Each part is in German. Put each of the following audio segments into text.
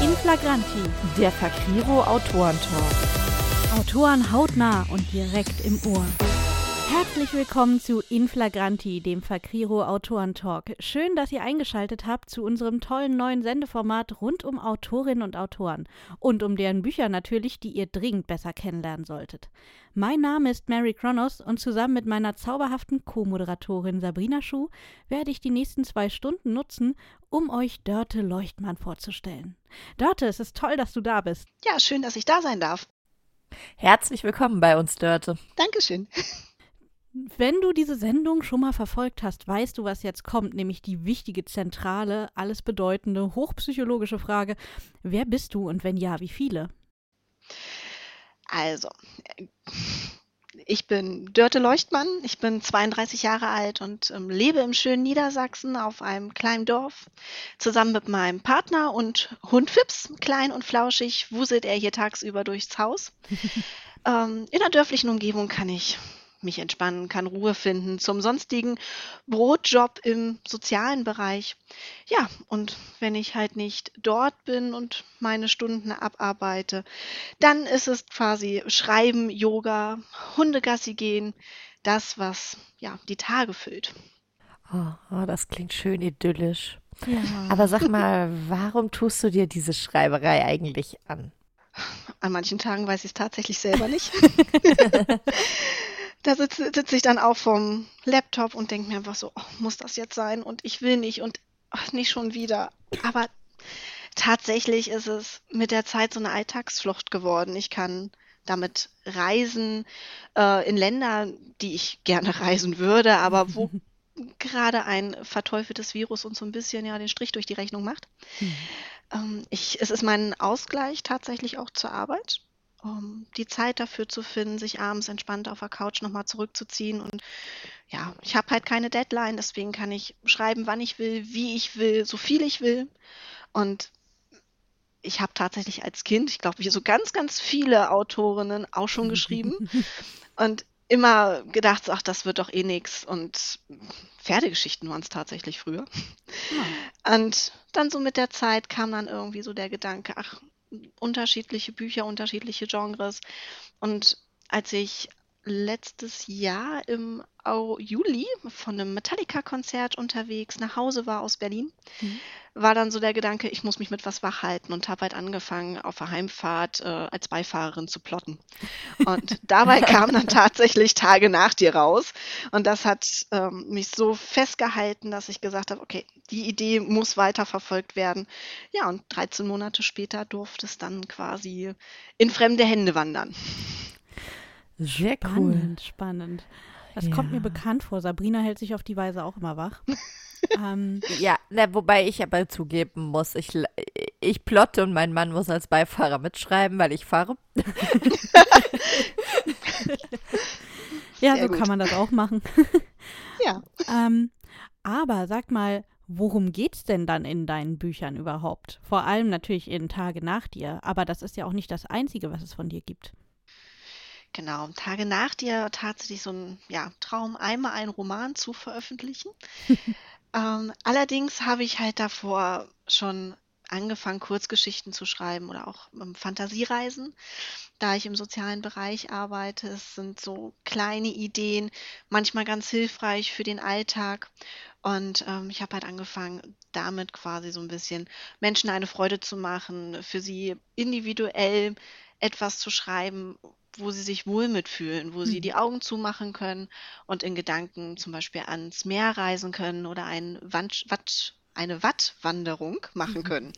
In Flagranti, der Fakriro Autorentalk. Autoren hautnah und direkt im Ohr. Herzlich willkommen zu Inflagranti, dem Fakriro Autorentalk. Schön, dass ihr eingeschaltet habt zu unserem tollen neuen Sendeformat rund um Autorinnen und Autoren und um deren Bücher natürlich, die ihr dringend besser kennenlernen solltet. Mein Name ist Mary Kronos und zusammen mit meiner zauberhaften Co-Moderatorin Sabrina Schuh werde ich die nächsten zwei Stunden nutzen, um euch Dörte Leuchtmann vorzustellen. Dörte, es ist toll, dass du da bist. Ja, schön, dass ich da sein darf. Herzlich willkommen bei uns, Dörte. Dankeschön. Wenn du diese Sendung schon mal verfolgt hast, weißt du, was jetzt kommt, nämlich die wichtige, zentrale, alles bedeutende, hochpsychologische Frage: Wer bist du und wenn ja, wie viele? Also, ich bin Dörte Leuchtmann, ich bin 32 Jahre alt und ähm, lebe im schönen Niedersachsen auf einem kleinen Dorf. Zusammen mit meinem Partner und Hund Fips, klein und flauschig, wuselt er hier tagsüber durchs Haus. ähm, in der dörflichen Umgebung kann ich mich entspannen, kann Ruhe finden zum sonstigen Brotjob im sozialen Bereich. Ja, und wenn ich halt nicht dort bin und meine Stunden abarbeite, dann ist es quasi Schreiben, Yoga, Hundegassi gehen, das, was ja die Tage füllt. Oh, oh, das klingt schön idyllisch. Ja. Aber sag mal, warum tust du dir diese Schreiberei eigentlich an? An manchen Tagen weiß ich es tatsächlich selber nicht. da sitze sitz ich dann auch vom Laptop und denke mir einfach so, oh, muss das jetzt sein? Und ich will nicht und ach, nicht schon wieder. Aber tatsächlich ist es mit der Zeit so eine Alltagsflucht geworden. Ich kann damit reisen äh, in Länder, die ich gerne reisen würde, aber wo gerade ein verteufeltes Virus uns so ein bisschen ja den Strich durch die Rechnung macht. Mhm. Ähm, ich, es ist mein Ausgleich tatsächlich auch zur Arbeit um die Zeit dafür zu finden, sich abends entspannt auf der Couch nochmal zurückzuziehen. Und ja, ich habe halt keine Deadline, deswegen kann ich schreiben, wann ich will, wie ich will, so viel ich will. Und ich habe tatsächlich als Kind, ich glaube, wie so ganz, ganz viele Autorinnen auch schon geschrieben und immer gedacht, ach, das wird doch eh nix. Und Pferdegeschichten waren es tatsächlich früher. Ja. Und dann so mit der Zeit kam dann irgendwie so der Gedanke, ach, unterschiedliche Bücher, unterschiedliche Genres. Und als ich letztes Jahr im Juli von einem Metallica-Konzert unterwegs nach Hause war aus Berlin, mhm. war dann so der Gedanke, ich muss mich mit was wach halten und habe halt angefangen, auf der Heimfahrt äh, als Beifahrerin zu plotten. Und dabei kam dann tatsächlich Tage nach dir raus. Und das hat ähm, mich so festgehalten, dass ich gesagt habe, okay, die Idee muss weiterverfolgt werden. Ja, und 13 Monate später durfte es dann quasi in fremde Hände wandern. Sehr spannend, cool. Spannend. Das ja. kommt mir bekannt vor. Sabrina hält sich auf die Weise auch immer wach. ähm, ja, na, wobei ich aber zugeben muss, ich, ich plotte und mein Mann muss als Beifahrer mitschreiben, weil ich fahre. ja, Sehr so gut. kann man das auch machen. ja. Ähm, aber sag mal, worum geht's denn dann in deinen Büchern überhaupt? Vor allem natürlich in Tage nach dir, aber das ist ja auch nicht das Einzige, was es von dir gibt. Genau, Tage nach dir tatsächlich so ein ja, Traum, einmal einen Roman zu veröffentlichen. ähm, allerdings habe ich halt davor schon angefangen, Kurzgeschichten zu schreiben oder auch ähm, Fantasiereisen, da ich im sozialen Bereich arbeite. Es sind so kleine Ideen, manchmal ganz hilfreich für den Alltag. Und ähm, ich habe halt angefangen, damit quasi so ein bisschen Menschen eine Freude zu machen, für sie individuell etwas zu schreiben, wo sie sich wohl mitfühlen, wo sie mhm. die Augen zumachen können und in Gedanken zum Beispiel ans Meer reisen können oder ein Wand, Watt, eine Wattwanderung machen mhm. können.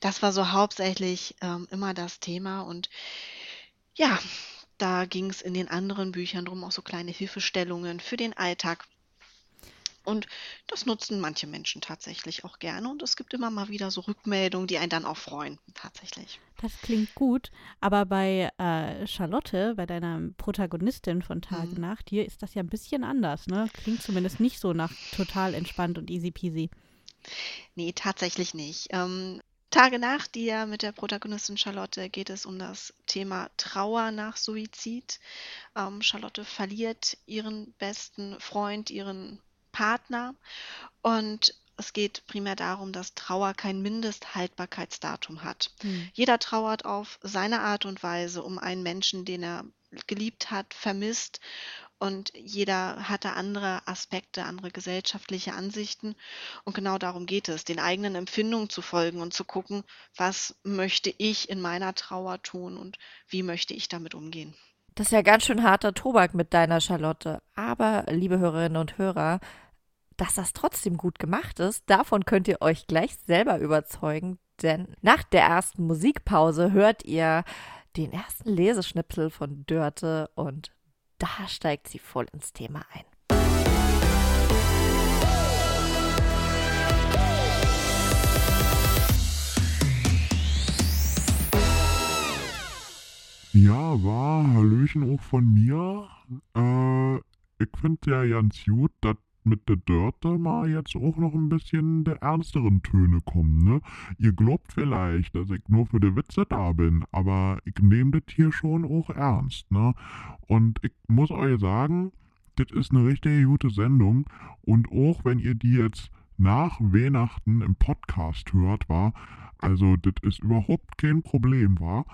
Das war so hauptsächlich ähm, immer das Thema und ja, da ging es in den anderen Büchern drum, auch so kleine Hilfestellungen für den Alltag und das nutzen manche Menschen tatsächlich auch gerne. Und es gibt immer mal wieder so Rückmeldungen, die einen dann auch freuen, tatsächlich. Das klingt gut. Aber bei äh, Charlotte, bei deiner Protagonistin von Tage mhm. nach dir, ist das ja ein bisschen anders, ne? Klingt zumindest nicht so nach total entspannt und easy peasy. Nee, tatsächlich nicht. Ähm, Tage nach dir mit der Protagonistin Charlotte geht es um das Thema Trauer nach Suizid. Ähm, Charlotte verliert ihren besten Freund, ihren Partner und es geht primär darum, dass Trauer kein Mindesthaltbarkeitsdatum hat. Hm. Jeder trauert auf seine Art und Weise um einen Menschen, den er geliebt hat, vermisst und jeder hat da andere Aspekte, andere gesellschaftliche Ansichten. Und genau darum geht es, den eigenen Empfindungen zu folgen und zu gucken, was möchte ich in meiner Trauer tun und wie möchte ich damit umgehen. Das ist ja ganz schön harter Tobak mit deiner Charlotte. Aber, liebe Hörerinnen und Hörer, dass das trotzdem gut gemacht ist, davon könnt ihr euch gleich selber überzeugen, denn nach der ersten Musikpause hört ihr den ersten Leseschnipsel von Dörte und da steigt sie voll ins Thema ein. Ja, war Hallöchen auch von mir. Äh, ich finde ja ganz gut, dass mit der Dörte mal jetzt auch noch ein bisschen der ernsteren Töne kommen, ne? Ihr glaubt vielleicht, dass ich nur für die Witze da bin, aber ich nehme das hier schon auch ernst, ne? Und ich muss euch sagen, das ist eine richtig gute Sendung und auch wenn ihr die jetzt nach Weihnachten im Podcast hört, war, also das ist überhaupt kein Problem, war.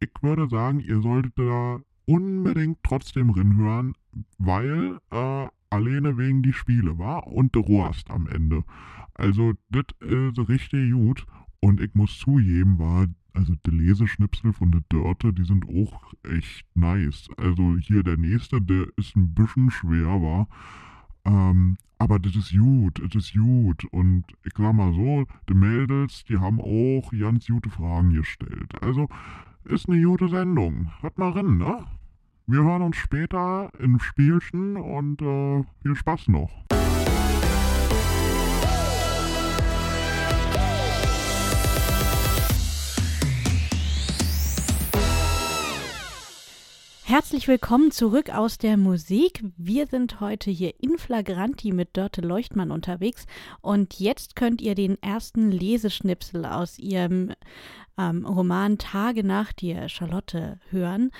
Ich würde sagen, ihr solltet da unbedingt trotzdem rinhören, weil äh, alleine wegen die Spiele, war und der Rost am Ende. Also, das ist richtig gut. Und ich muss zugeben, war, also die Leseschnipsel von der Dörte, die sind auch echt nice. Also hier der nächste, der ist ein bisschen schwer, war. Ähm, aber das ist gut, das ist gut. Und ich sag mal so, die Mädels, die haben auch ganz gute Fragen gestellt. Also, ist eine gute Sendung. Hört mal rein, ne? Wir hören uns später im Spielchen und äh, viel Spaß noch. Herzlich willkommen zurück aus der Musik. Wir sind heute hier in Flagranti mit Dörte Leuchtmann unterwegs und jetzt könnt ihr den ersten Leseschnipsel aus ihrem ähm, Roman Tage nach dir, Charlotte, hören.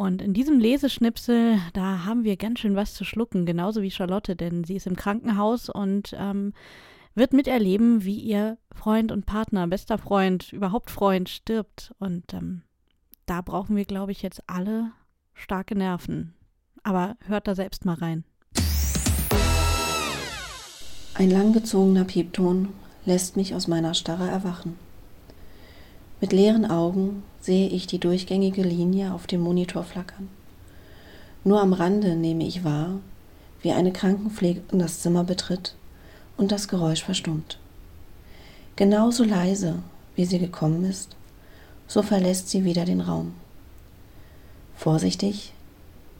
Und in diesem Leseschnipsel, da haben wir ganz schön was zu schlucken, genauso wie Charlotte, denn sie ist im Krankenhaus und ähm, wird miterleben, wie ihr Freund und Partner, bester Freund, überhaupt Freund stirbt. Und ähm, da brauchen wir, glaube ich, jetzt alle starke Nerven. Aber hört da selbst mal rein. Ein langgezogener Piepton lässt mich aus meiner Starre erwachen. Mit leeren Augen sehe ich die durchgängige Linie auf dem Monitor flackern. Nur am Rande nehme ich wahr, wie eine Krankenpflegerin das Zimmer betritt und das Geräusch verstummt. Genauso leise, wie sie gekommen ist, so verlässt sie wieder den Raum. Vorsichtig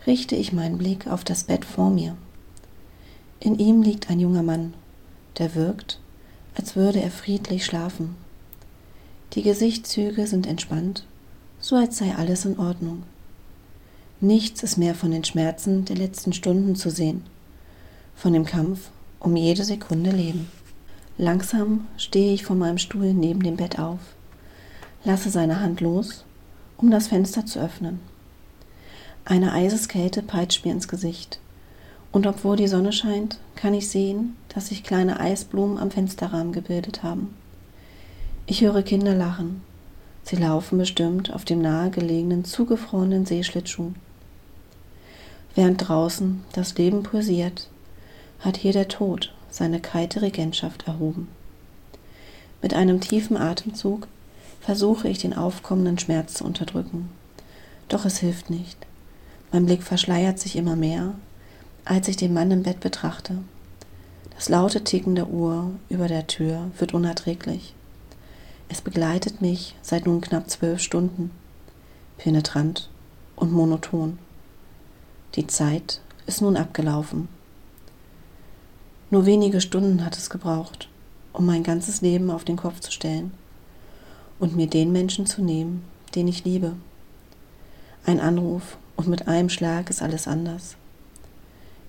richte ich meinen Blick auf das Bett vor mir. In ihm liegt ein junger Mann, der wirkt, als würde er friedlich schlafen. Die Gesichtszüge sind entspannt, so als sei alles in Ordnung. Nichts ist mehr von den Schmerzen der letzten Stunden zu sehen, von dem Kampf um jede Sekunde Leben. Langsam stehe ich von meinem Stuhl neben dem Bett auf, lasse seine Hand los, um das Fenster zu öffnen. Eine Eiseskälte peitscht mir ins Gesicht. Und obwohl die Sonne scheint, kann ich sehen, dass sich kleine Eisblumen am Fensterrahmen gebildet haben. Ich höre Kinder lachen. Sie laufen bestimmt auf dem nahegelegenen, zugefrorenen Seeschlittschuh. Während draußen das Leben pulsiert, hat hier der Tod seine kalte Regentschaft erhoben. Mit einem tiefen Atemzug versuche ich den aufkommenden Schmerz zu unterdrücken. Doch es hilft nicht. Mein Blick verschleiert sich immer mehr, als ich den Mann im Bett betrachte. Das laute Ticken der Uhr über der Tür wird unerträglich. Es begleitet mich seit nun knapp zwölf Stunden, penetrant und monoton. Die Zeit ist nun abgelaufen. Nur wenige Stunden hat es gebraucht, um mein ganzes Leben auf den Kopf zu stellen und mir den Menschen zu nehmen, den ich liebe. Ein Anruf und mit einem Schlag ist alles anders.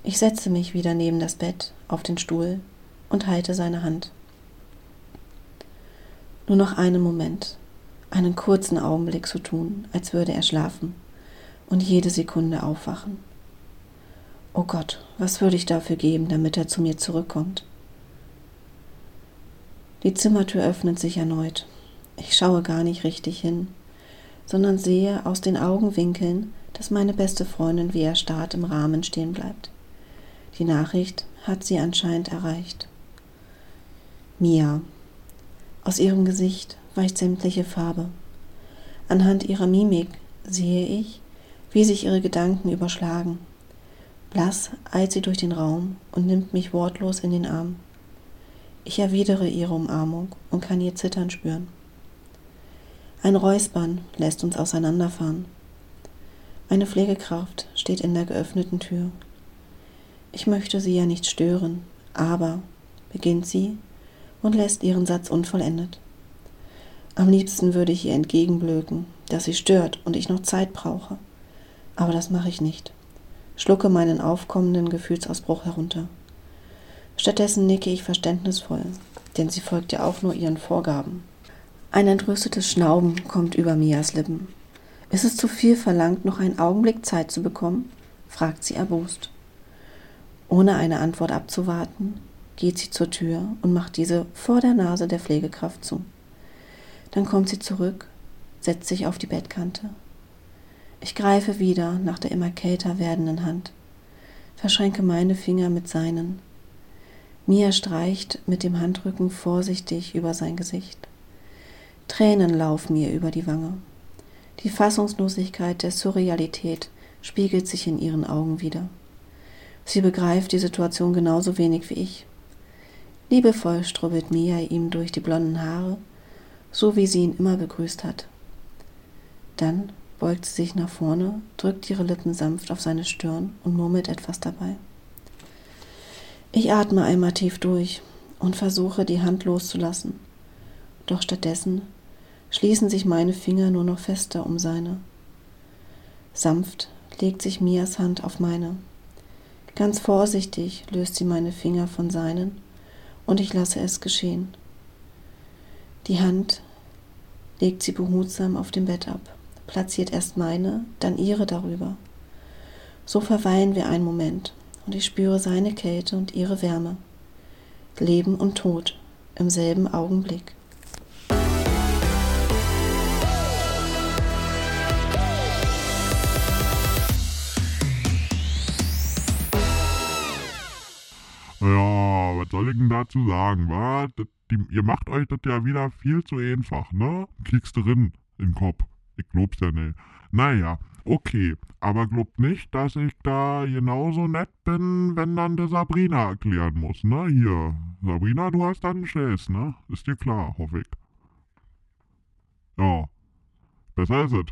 Ich setze mich wieder neben das Bett auf den Stuhl und halte seine Hand. Nur noch einen Moment, einen kurzen Augenblick zu tun, als würde er schlafen und jede Sekunde aufwachen. Oh Gott, was würde ich dafür geben, damit er zu mir zurückkommt? Die Zimmertür öffnet sich erneut. Ich schaue gar nicht richtig hin, sondern sehe aus den Augenwinkeln, dass meine beste Freundin wie erstarrt im Rahmen stehen bleibt. Die Nachricht hat sie anscheinend erreicht. Mia. Aus ihrem Gesicht weicht sämtliche Farbe. Anhand ihrer Mimik sehe ich, wie sich ihre Gedanken überschlagen. Blass eilt sie durch den Raum und nimmt mich wortlos in den Arm. Ich erwidere ihre Umarmung und kann ihr Zittern spüren. Ein Räuspern lässt uns auseinanderfahren. Eine Pflegekraft steht in der geöffneten Tür. Ich möchte sie ja nicht stören, aber, beginnt sie und lässt ihren Satz unvollendet. Am liebsten würde ich ihr entgegenblöken, dass sie stört und ich noch Zeit brauche. Aber das mache ich nicht. Schlucke meinen aufkommenden Gefühlsausbruch herunter. Stattdessen nicke ich verständnisvoll, denn sie folgt ja auch nur ihren Vorgaben. Ein entrüstetes Schnauben kommt über Mias Lippen. Ist es zu viel verlangt, noch einen Augenblick Zeit zu bekommen? fragt sie erbost. Ohne eine Antwort abzuwarten, geht sie zur Tür und macht diese vor der Nase der Pflegekraft zu. Dann kommt sie zurück, setzt sich auf die Bettkante. Ich greife wieder nach der immer kälter werdenden Hand, verschränke meine Finger mit seinen. Mia streicht mit dem Handrücken vorsichtig über sein Gesicht. Tränen laufen mir über die Wange. Die Fassungslosigkeit der Surrealität spiegelt sich in ihren Augen wieder. Sie begreift die Situation genauso wenig wie ich. Liebevoll strubbelt Mia ihm durch die blonden Haare so wie sie ihn immer begrüßt hat. Dann beugt sie sich nach vorne, drückt ihre Lippen sanft auf seine Stirn und murmelt etwas dabei. Ich atme einmal tief durch und versuche, die Hand loszulassen. Doch stattdessen schließen sich meine Finger nur noch fester um seine. Sanft legt sich Mias Hand auf meine. Ganz vorsichtig löst sie meine Finger von seinen und ich lasse es geschehen. Die Hand legt sie behutsam auf dem Bett ab, platziert erst meine, dann ihre darüber. So verweilen wir einen Moment und ich spüre seine Kälte und ihre Wärme. Leben und Tod im selben Augenblick. Ja, was soll ich denn dazu sagen, wa? Das die, ihr macht euch das ja wieder viel zu einfach, ne? Kriegst du drin im Kopf. Ich glaub's ja nicht. Naja, okay. Aber glaubt nicht, dass ich da genauso nett bin, wenn dann der Sabrina erklären muss, ne? Hier. Sabrina, du hast dann einen Schiss, ne? Ist dir klar, hoffe ich. Ja. Besser ist es.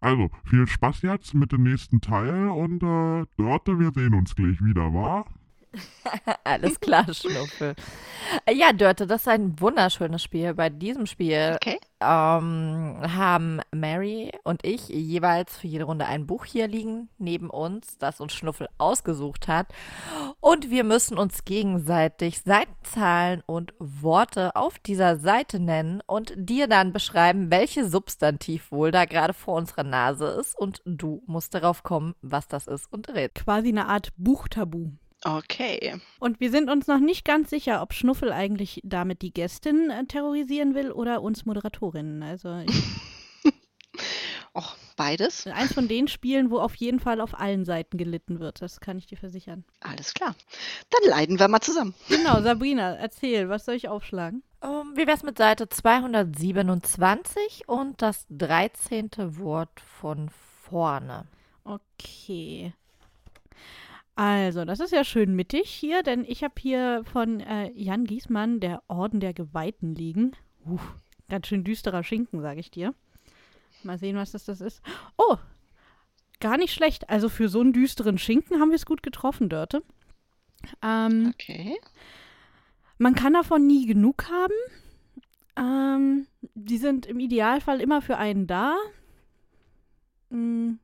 Also, viel Spaß jetzt mit dem nächsten Teil und äh, Dörte, wir sehen uns gleich wieder, wa? Alles klar, Schnuffel. Ja, Dörte, das ist ein wunderschönes Spiel. Bei diesem Spiel Okay. ähm, haben Mary und ich jeweils für jede Runde ein Buch hier liegen, neben uns, das uns Schnuffel ausgesucht hat. Und wir müssen uns gegenseitig Seitenzahlen und Worte auf dieser Seite nennen und dir dann beschreiben, welche Substantiv wohl da gerade vor unserer Nase ist. Und du musst darauf kommen, was das ist und red. Quasi eine Art Buchtabu. Okay. Und wir sind uns noch nicht ganz sicher, ob Schnuffel eigentlich damit die Gästin äh, terrorisieren will oder uns Moderatorinnen. Also Och, beides. eins von den Spielen, wo auf jeden Fall auf allen Seiten gelitten wird. Das kann ich dir versichern. Alles klar. Dann leiden wir mal zusammen. Genau, Sabrina, erzähl, was soll ich aufschlagen? Ähm, wie wär's mit Seite 227 und das 13. Wort von vorne? Okay. Also, das ist ja schön mittig hier, denn ich habe hier von äh, Jan Giesmann der Orden der Geweihten liegen. Uff, ganz schön düsterer Schinken, sage ich dir. Mal sehen, was das, das ist. Oh, gar nicht schlecht. Also für so einen düsteren Schinken haben wir es gut getroffen, Dörte. Ähm, Okay. man kann davon nie genug haben. Ähm, die sind im Idealfall immer für einen da. Hm.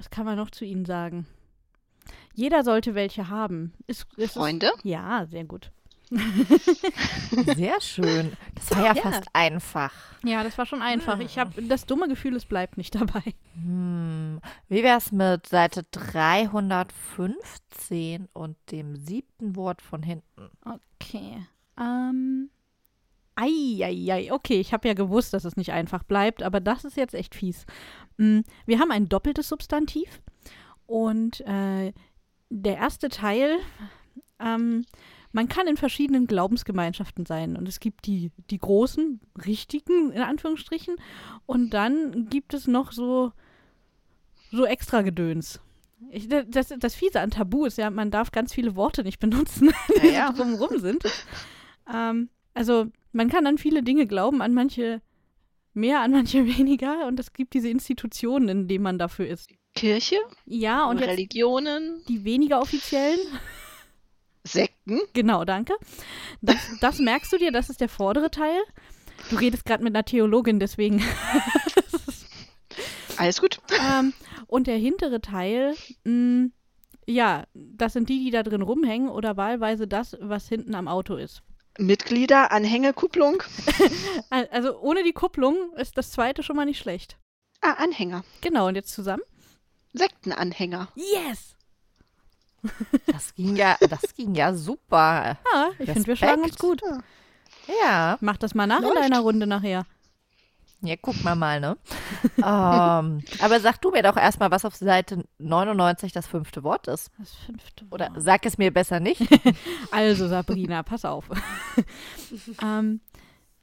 Was kann man noch zu ihnen sagen? Jeder sollte welche haben. Ist, ist Freunde? Es, ja, sehr gut. Sehr schön. Das war ja, Ja. fast einfach. Ja, das war schon einfach. Ich habe das dumme Gefühl, es bleibt nicht dabei. Hm. Wie wär's mit Seite 315 und dem siebten Wort von hinten? Okay. Ähm. Eieiei, okay, ich habe ja gewusst, dass es nicht einfach bleibt, aber das ist jetzt echt fies. Mm, Wir haben ein doppeltes Substantiv und äh, der erste Teil, ähm, man kann in verschiedenen Glaubensgemeinschaften sein und es gibt die, die großen, richtigen, in Anführungsstrichen, und dann gibt es noch so, so extra Gedöns. Ich, das, das Fiese an Tabu ist ja, man darf ganz viele Worte nicht benutzen, die Ja, ja. drumherum sind. Ähm, also man kann an viele Dinge glauben, an manche mehr, an manche weniger und es gibt diese Institutionen, in denen man dafür ist. Kirche, Ja, und Religionen, die weniger offiziellen. Sekten. Genau, danke. Das, das merkst du dir, das ist der vordere Teil. Du redest gerade mit einer Theologin, deswegen. Alles gut. ähm, und der hintere Teil, mh, ja, das sind die, die da drin rumhängen oder wahlweise das, was hinten am Auto ist. Mitglieder, Anhängekupplung. Al- Also ohne die Kupplung ist das zweite schon mal nicht schlecht. Ah, Anhänger. Genau, und jetzt zusammen? Sektenanhänger. Yes! Das ging ja, das ging ja super. Ja, ich finde, wir schlagen uns gut. Ja. Mach das mal nach in Läuft. deiner Runde nachher. Ja, guck mal mal, ne? ähm, aber sag du mir doch erstmal, was auf Seite 99 das fünfte Wort ist. Das fünfte Oder Wort. sag es mir besser nicht. Also, Sabrina, pass auf. ähm,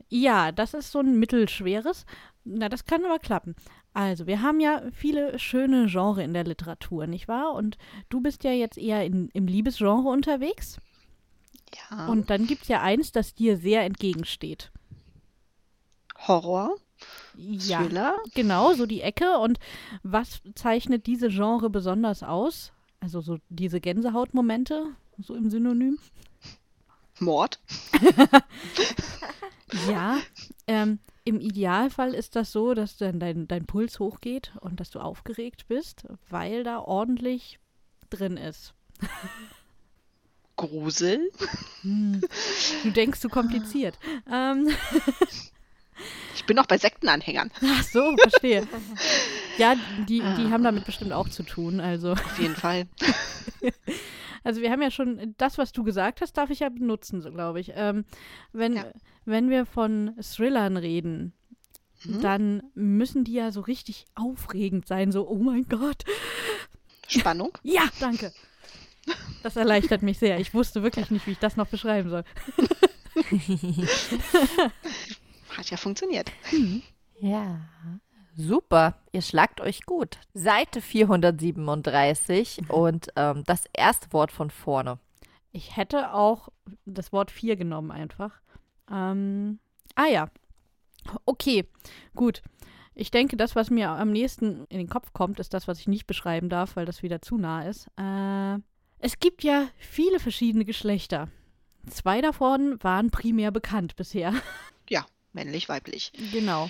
ja, das ist so ein mittelschweres. Na, das kann aber klappen. Also, wir haben ja viele schöne Genre in der Literatur, nicht wahr? Und du bist ja jetzt eher in, im Liebesgenre unterwegs. Ja. Und dann gibt es ja eins, das dir sehr entgegensteht. Horror, Ja, Thriller, genau, so die Ecke. Und was zeichnet diese Genre besonders aus? Also so diese Gänsehautmomente, so im Synonym. Mord. Ja, ähm, im Idealfall ist das so, dass dann dein, dein Puls hochgeht und dass du aufgeregt bist, weil da ordentlich drin ist. Grusel. Hm. Du denkst zu kompliziert. Ähm, Ich bin noch bei Sektenanhängern. ach so, verstehe. Ja, die, die haben damit bestimmt auch zu tun. Also, Auf jeden Fall. also wir haben ja schon, das, was du gesagt hast, darf ich ja benutzen, so glaube ich. Ähm, wenn, Ja. wenn wir von Thrillern reden, Mhm. dann müssen die ja so richtig aufregend sein. So, oh mein Gott, Spannung. Ja, danke. Das erleichtert mich sehr. Ich wusste wirklich nicht, wie ich das noch beschreiben soll. Hat ja funktioniert. Ja, super. Ihr schlagt euch gut. Seite 437 und ähm, das erste Wort von vorne. Ich hätte auch das Wort vier genommen einfach. Ähm, ah ja. Okay, gut. Ich denke, das, was mir am nächsten in den Kopf kommt, ist das, was ich nicht beschreiben darf, weil das wieder zu nah ist. Äh, es gibt ja viele verschiedene Geschlechter. Zwei davon waren primär bekannt bisher. Männlich, weiblich. Genau.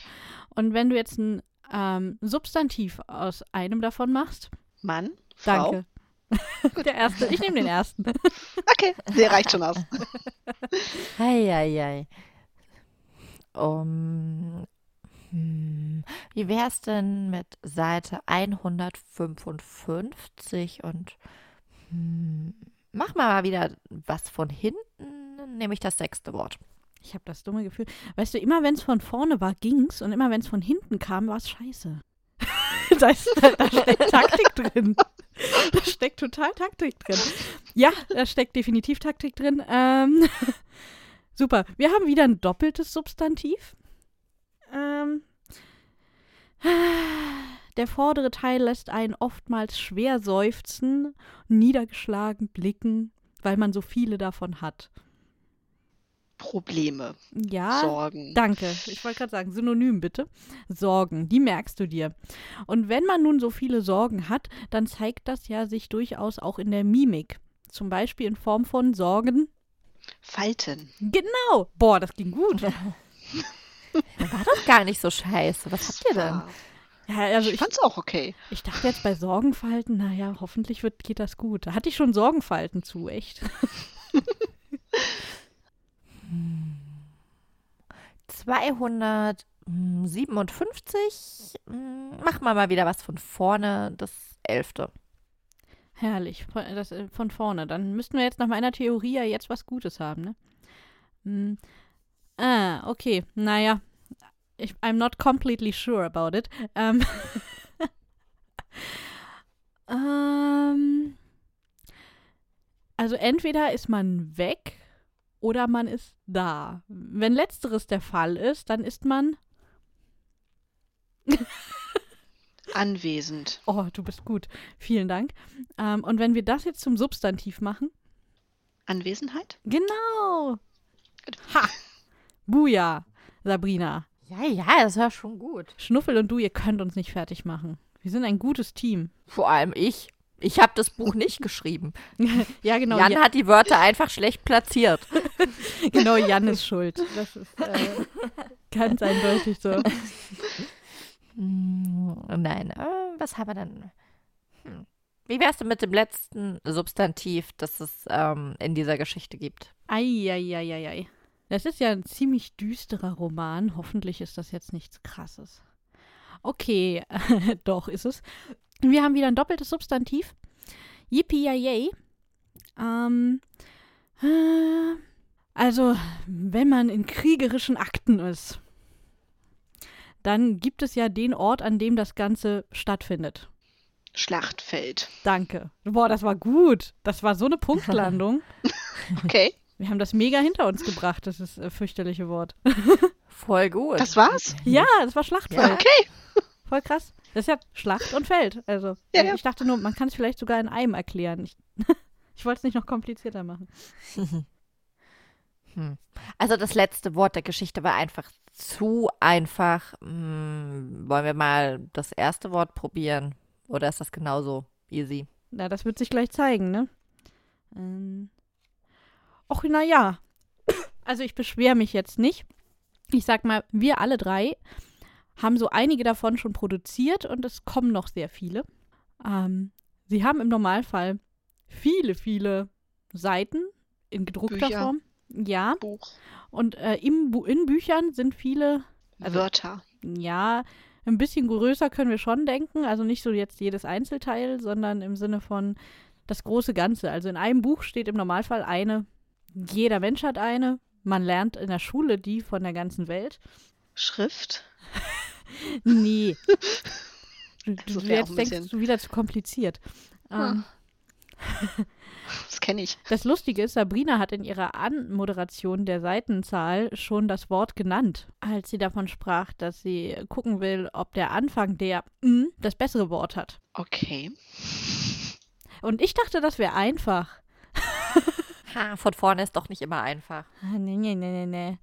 Und wenn du jetzt ein ähm, Substantiv aus einem davon machst, Mann, Frau. danke. Der erste. Ich nehme den ersten. Okay, der reicht schon aus. Heieiei. Um, hm, wie wär's denn mit Seite 155 und hm, mach mal wieder was von hinten, nämlich das sechste Wort. Ich habe das dumme Gefühl. Weißt du, immer wenn es von vorne war, ging's und immer wenn es von hinten kam, war es scheiße. da, ist, da, steckt Taktik drin. Da steckt total Taktik drin. Ja, da steckt definitiv Taktik drin. Ähm, super. Wir haben wieder ein doppeltes Substantiv. Ähm, der vordere Teil lässt einen oftmals schwer seufzen, niedergeschlagen blicken, weil man so viele davon hat. Probleme, Ja, Sorgen. Danke. Ich wollte gerade sagen, Synonym bitte. Sorgen, die merkst du dir. Und wenn man nun so viele Sorgen hat, dann zeigt das ja sich durchaus auch in der Mimik. Zum Beispiel in Form von Sorgen. Falten. Genau. Boah, das ging gut. War doch gar nicht so scheiße. Was habt ihr denn? Ja, also ich ich, fand's auch okay. ich dachte jetzt bei Sorgenfalten, naja, hoffentlich wird, geht das gut. Da hatte ich schon Sorgenfalten zu, echt. 257. Hm, Mach mal mal wieder was von vorne, das elfte. Herrlich. Von, das, äh, von vorne. Dann müssten wir jetzt nach meiner Theorie ja jetzt was Gutes haben, ne? Hm. Ah, okay. Naja, ich, I'm not completely sure about it. Ähm, ähm, also entweder ist man weg oder man ist da. Wenn letzteres der Fall ist, dann ist man. Anwesend. Oh, du bist gut. Vielen Dank. Ähm, und wenn wir das jetzt zum Substantiv machen? Anwesenheit? Genau. Ha! Buja, Sabrina. Ja, ja, das war schon gut. Schnuffel und du, ihr könnt uns nicht fertig machen. Wir sind ein gutes Team. Vor allem ich. Ich habe das Buch nicht geschrieben. ja, genau. Jan Ja, hat die Wörter einfach schlecht platziert. genau, Jan ist schuld. Das ist äh, ganz eindeutig so. Hm, Nein, äh, was haben wir denn? Hm. Wie wär's denn mit dem letzten Substantiv, das es ähm, in dieser Geschichte gibt? Eieieiei. Das ist ja ein ziemlich düsterer Roman. Hoffentlich ist das jetzt nichts Krasses. Okay, doch ist es. Wir haben wieder ein doppeltes Substantiv. Yippie ähm, äh, Also, wenn man in kriegerischen Akten ist, dann gibt es ja den Ort, an dem das Ganze stattfindet. Schlachtfeld. Danke. Boah, das war gut. Das war so eine Punktlandung. Okay. Wir haben das mega hinter uns gebracht, das ist äh, fürchterliche Wort. Voll gut. Das war's? Ja, das war Schlachtfeld. Ja. Okay. Voll krass. Das ist ja Schlacht und Feld. Also, Ja, ja. ich dachte nur, man kann es vielleicht sogar in einem erklären. Ich, ich wollte es nicht noch komplizierter machen. Hm. Also das letzte Wort der Geschichte war einfach zu einfach. Hm, wollen wir mal das erste Wort probieren? Oder ist das genauso easy? Na, das wird sich gleich zeigen, ne? Ähm. Och, na ja. Also, ich beschwere mich jetzt nicht. Ich sag mal, wir alle drei haben so einige davon schon produziert und es kommen noch sehr viele. Ähm, sie haben im Normalfall viele, viele Seiten in gedruckter Bücher. Form. Ja, Buch. und äh, im Bu in Büchern sind viele, Also- Wörter. ja, ein bisschen größer können wir schon denken. Also nicht so jetzt jedes Einzelteil, sondern im Sinne von das große Ganze. Also in einem Buch steht im Normalfall eine, jeder Mensch hat eine. Man lernt in der Schule die von der ganzen Welt. Schrift. Nee. Du, Das du jetzt denkst bisschen- du wieder zu kompliziert. Ah. Ähm, Das kenne ich. das Lustige ist, Sabrina hat in ihrer Anmoderation der Seitenzahl schon das Wort genannt, als sie davon sprach, dass sie gucken will, ob der Anfang der m das bessere Wort hat. Okay. Und ich dachte, das wäre einfach. Ha, von vorne ist doch nicht immer einfach. Ah, Nee, nee, nee, nee, nee.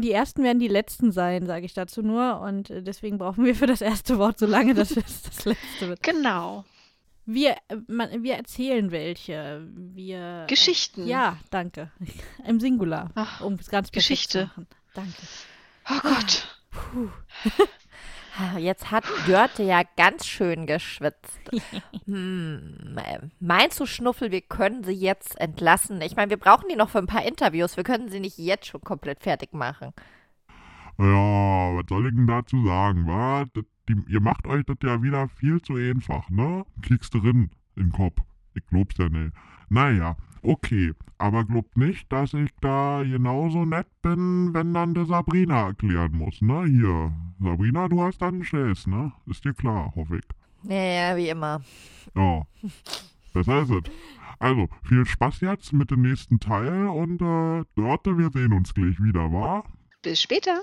Die ersten werden die letzten sein, sage ich dazu nur. Und äh, deswegen brauchen wir für das erste Wort so lange, dass es das letzte wird. Genau. Wir, äh, man, wir erzählen welche. Wir. Geschichten. Ja, danke. Im Singular, Ach, um es ganz Geschichte. zu machen. Danke. Oh Gott. Puh. Jetzt hat Dörte ja ganz schön geschwitzt. Hm, äh, meinst du, Schnuffel, wir können sie jetzt entlassen? Ich meine, wir brauchen die noch für ein paar Interviews. Wir können sie nicht jetzt schon komplett fertig machen. Ja, was soll ich denn dazu sagen, wa? Das, die, ihr macht euch das ja wieder viel zu einfach, ne? Kriegst du drin im Kopf. Ich glaub's ja nicht. Naja, okay. Aber glaubt nicht, dass ich da genauso nett bin, wenn dann der Sabrina erklären muss, ne? Hier. Sabrina, du hast dann einen Schiss, ne? Ist dir klar, hoffe ich. Ja, ja, wie immer. Ja. Besser ist es. Also, viel Spaß jetzt mit dem nächsten Teil und äh, Dörte, wir sehen uns gleich wieder, wa? Bis später.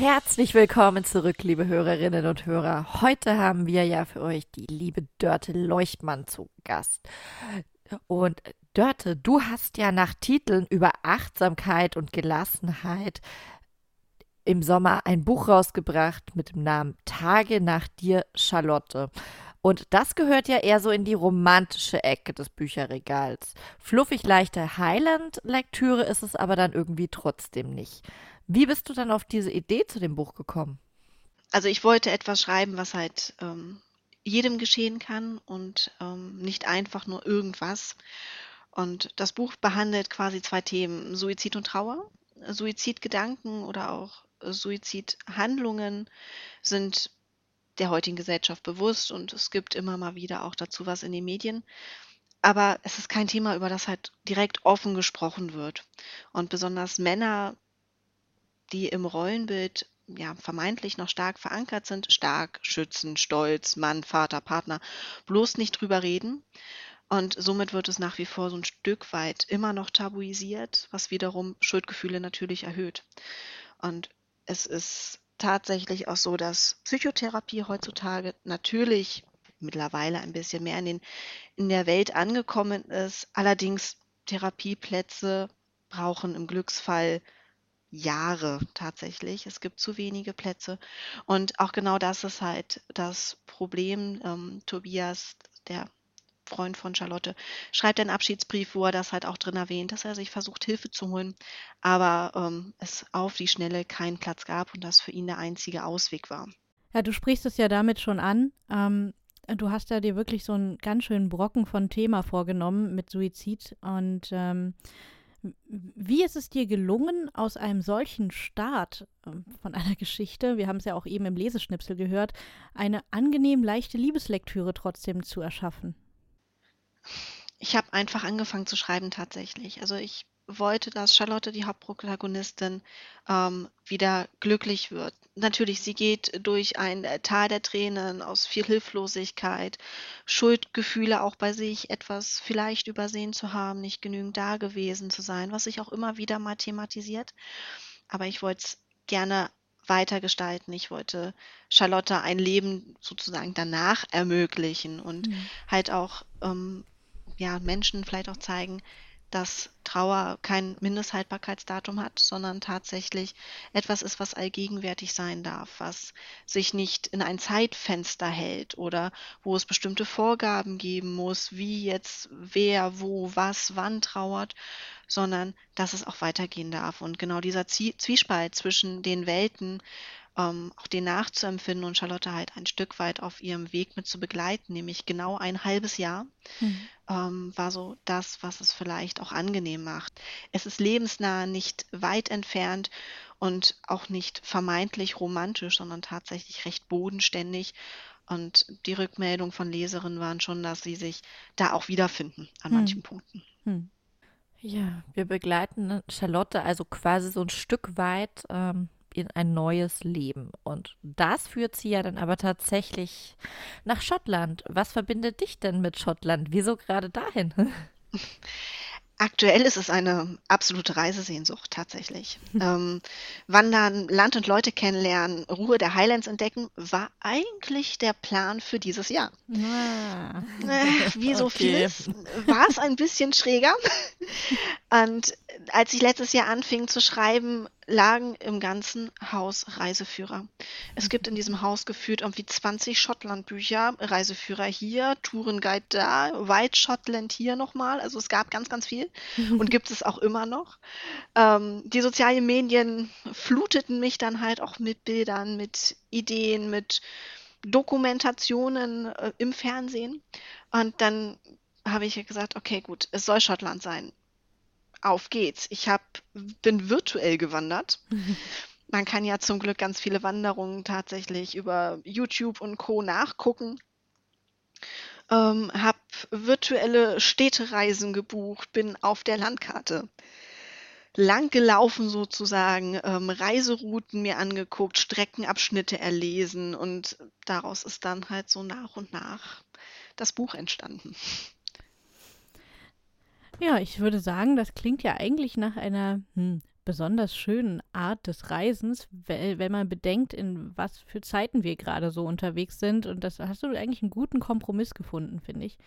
Herzlich willkommen zurück, liebe Hörerinnen und Hörer. Heute haben wir ja für euch die liebe Dörte Leuchtmann zu Gast. Und Dörte, du hast ja nach Titeln über Achtsamkeit und Gelassenheit im Sommer ein Buch rausgebracht mit dem Namen Tage nach dir, Charlotte. Und das gehört ja eher so in die romantische Ecke des Bücherregals. Fluffig leichte Highland-Lektüre ist es aber dann irgendwie trotzdem nicht. Wie bist du dann auf diese Idee zu dem Buch gekommen? Also ich wollte etwas schreiben, was halt ähm, jedem geschehen kann und ähm, nicht einfach nur irgendwas. Und das Buch behandelt quasi zwei Themen, Suizid und Trauer, Suizidgedanken oder auch Suizidhandlungen sind der heutigen Gesellschaft bewusst und es gibt immer mal wieder auch dazu was in den Medien. Aber es ist kein Thema, über das halt direkt offen gesprochen wird. Und besonders Männer, die im Rollenbild ja vermeintlich noch stark verankert sind, stark, schützen, stolz, Mann, Vater, Partner, bloß nicht drüber reden. Und somit wird es nach wie vor so ein Stück weit immer noch tabuisiert, was wiederum Schuldgefühle natürlich erhöht. Und es ist tatsächlich auch so, dass Psychotherapie heutzutage natürlich mittlerweile ein bisschen mehr in, den, in der Welt angekommen ist. Allerdings Therapieplätze brauchen im Glücksfall Jahre tatsächlich. Es gibt zu wenige Plätze. Und auch genau das ist halt das Problem. Ähm, Tobias, der Freund von Charlotte, schreibt einen Abschiedsbrief, wo er das halt auch drin erwähnt, dass er sich versucht, Hilfe zu holen, aber ähm, es auf die Schnelle keinen Platz gab und das für ihn der einzige Ausweg war. Ja, du sprichst es ja damit schon an. Ähm, du hast ja dir wirklich so einen ganz schönen Brocken von Thema vorgenommen mit Suizid und ähm, wie ist es dir gelungen, aus einem solchen Start ähm, von einer Geschichte, wir haben es ja auch eben im Leseschnipsel gehört, eine angenehm leichte Liebeslektüre trotzdem zu erschaffen? Ich habe einfach angefangen zu schreiben tatsächlich. Also ich wollte, dass Charlotte, die Hauptprotagonistin, ähm, wieder glücklich wird. Natürlich, sie geht durch ein äh, Tal der Tränen aus viel Hilflosigkeit, Schuldgefühle auch bei sich, etwas vielleicht übersehen zu haben, nicht genügend da gewesen zu sein, was sich auch immer wieder mal thematisiert. Aber ich wollte es gerne weiter gestalten. Ich wollte Charlotte ein Leben sozusagen danach ermöglichen und mhm. halt auch ähm, ja, Menschen vielleicht auch zeigen, dass Trauer kein Mindesthaltbarkeitsdatum hat, sondern tatsächlich etwas ist, was allgegenwärtig sein darf, was sich nicht in ein Zeitfenster hält oder wo es bestimmte Vorgaben geben muss, wie jetzt wer, wo, was, wann trauert, sondern dass es auch weitergehen darf. Und genau dieser Zwiespalt zwischen den Welten, ähm, auch den nachzuempfinden und Charlotte halt ein Stück weit auf ihrem Weg mit zu begleiten, nämlich genau ein halbes Jahr, mhm. ähm, war so das, was es vielleicht auch angenehm macht. Es ist lebensnah, nicht weit entfernt und auch nicht vermeintlich romantisch, sondern tatsächlich recht bodenständig. Und die Rückmeldung von Leserinnen waren schon, dass sie sich da auch wiederfinden an hm. manchen Punkten. Hm. Ja, wir begleiten Charlotte also quasi so ein Stück weit ähm, in ein neues Leben. Und das führt sie ja dann aber tatsächlich nach Schottland. Was verbindet dich denn mit Schottland? Wieso gerade dahin? Aktuell ist es eine absolute Reisesehnsucht tatsächlich. ähm, wandern, Land und Leute kennenlernen, Ruhe der Highlands entdecken, war eigentlich der Plan für dieses Jahr. Ah. Äh, wie so okay. vieles war es ein bisschen schräger. und als ich letztes Jahr anfing zu schreiben, lagen im ganzen Haus Reiseführer. Es gibt in diesem Haus gefühlt irgendwie 20 Schottland-Bücher, Reiseführer hier, Tourenguide da, White Schottland hier nochmal. Also es gab ganz, ganz viel und gibt es auch immer noch. Ähm, die sozialen Medien fluteten mich dann halt auch mit Bildern, mit Ideen, mit Dokumentationen äh, im Fernsehen. Und dann habe ich gesagt, okay, gut, es soll Schottland sein auf geht's. Ich hab, bin virtuell gewandert. Man kann ja zum Glück ganz viele Wanderungen tatsächlich über YouTube und Co. nachgucken. Ähm, hab virtuelle Städtereisen gebucht, bin auf der Landkarte lang gelaufen sozusagen, ähm, Reiserouten mir angeguckt, Streckenabschnitte erlesen und daraus ist dann halt so nach und nach das Buch entstanden. Ja, ich würde sagen, das klingt ja eigentlich nach einer hm, besonders schönen Art des Reisens, wenn man bedenkt, in was für Zeiten wir gerade so unterwegs sind. Und das hast du eigentlich einen guten Kompromiss gefunden, finde ich,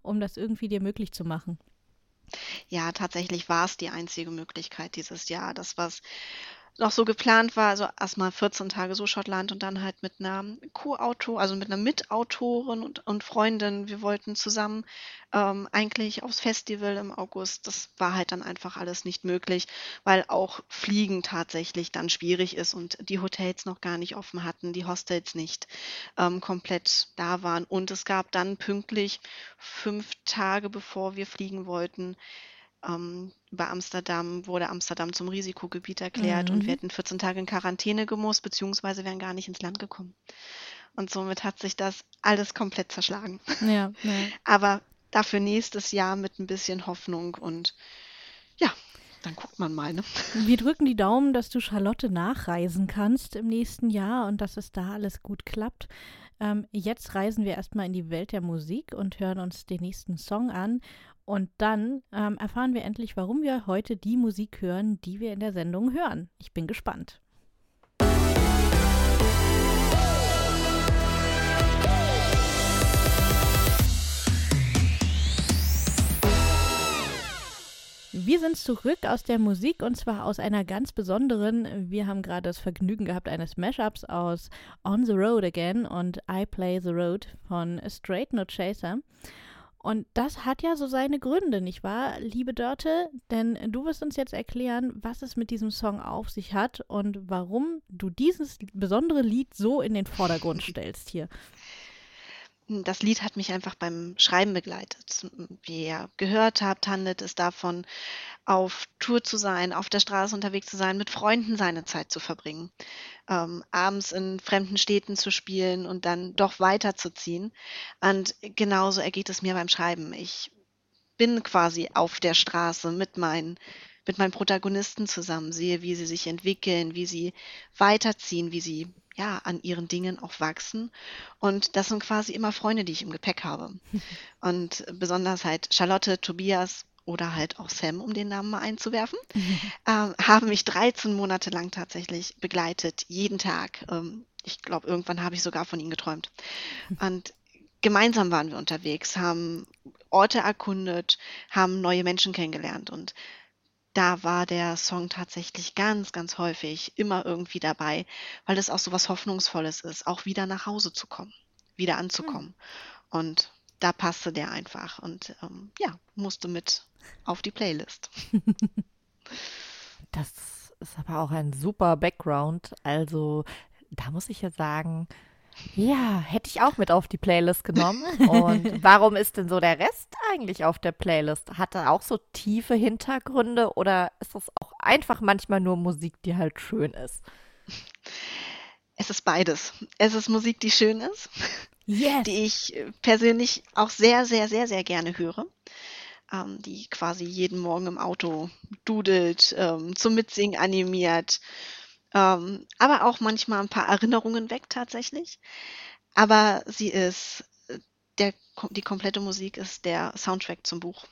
um das irgendwie dir möglich zu machen. Ja, tatsächlich war es die einzige Möglichkeit dieses Jahr. Das, was noch so geplant war, also erstmal 14 Tage so Schottland und dann halt mit einer Co-Autor, also mit einer Mitautorin und, und Freundin. Wir wollten zusammen ähm, eigentlich aufs Festival im August. Das war halt dann einfach alles nicht möglich, weil auch Fliegen tatsächlich dann schwierig ist und die Hotels noch gar nicht offen hatten, die Hostels nicht ähm, komplett da waren. Und es gab dann pünktlich fünf Tage, bevor wir fliegen wollten, ähm, über Amsterdam wurde Amsterdam zum Risikogebiet erklärt Mhm. und wir hätten 14 Tage in Quarantäne gemusst, beziehungsweise wären gar nicht ins Land gekommen. Und somit hat sich das alles komplett zerschlagen. Ja, ja. Aber dafür nächstes Jahr mit ein bisschen Hoffnung und ja, dann guckt man mal, ne? Wir drücken die Daumen, dass du Charlotte nachreisen kannst im nächsten Jahr und dass es da alles gut klappt. Ähm, jetzt reisen wir erstmal in die Welt der Musik und hören uns den nächsten Song an. Und dann ähm, erfahren wir endlich, warum wir heute die Musik hören, die wir in der Sendung hören. Ich bin gespannt. Wir sind zurück aus der Musik und zwar aus einer ganz besonderen. Wir haben gerade das Vergnügen gehabt eines Mashups aus On the Road Again und I Play the Road von Straight No Chaser. Und das hat ja so seine Gründe, nicht wahr, liebe Dörte? Denn du wirst uns jetzt erklären, was es mit diesem Song auf sich hat und warum du dieses besondere Lied so in den Vordergrund stellst hier. Das Lied hat mich einfach beim Schreiben begleitet. Wie ihr gehört habt, handelt es davon, auf Tour zu sein, auf der Straße unterwegs zu sein, mit Freunden seine Zeit zu verbringen, ähm, abends in fremden Städten zu spielen und dann doch weiterzuziehen. Und genauso ergeht es mir beim Schreiben. Ich bin quasi auf der Straße mit meinen mit meinen Protagonisten zusammen, sehe, wie sie sich entwickeln, wie sie weiterziehen, wie sie ja an ihren Dingen auch wachsen. Und das sind quasi immer Freunde, die ich im Gepäck habe. Und besonders halt Charlotte, Tobias oder halt auch Sam, um den Namen mal einzuwerfen, ähm, haben mich 13 Monate lang tatsächlich begleitet, jeden Tag. Ähm, ich glaube, irgendwann habe ich sogar von ihnen geträumt. Und gemeinsam waren wir unterwegs, haben Orte erkundet, haben neue Menschen kennengelernt und da war der Song tatsächlich ganz, ganz häufig immer irgendwie dabei, weil es auch so was Hoffnungsvolles ist, auch wieder nach Hause zu kommen, wieder anzukommen. Und da passte der einfach und ähm, ja, musste mit auf die Playlist. Das ist aber auch ein super Background. Also, da muss ich ja sagen, ja, hätte ich auch mit auf die Playlist genommen. Und warum ist denn so der Rest eigentlich auf der Playlist? Hat er auch so tiefe Hintergründe oder ist das auch einfach manchmal nur Musik, die halt schön ist? Es ist beides. Es ist Musik, die schön ist, Yes! die ich persönlich auch sehr, sehr, sehr, sehr gerne höre. Ähm, die quasi jeden Morgen im Auto dudelt, ähm, zum Mitsingen animiert, ähm, aber auch manchmal ein paar Erinnerungen weckt tatsächlich. Aber sie ist, äh, der, die komplette Musik ist der Soundtrack zum Buch.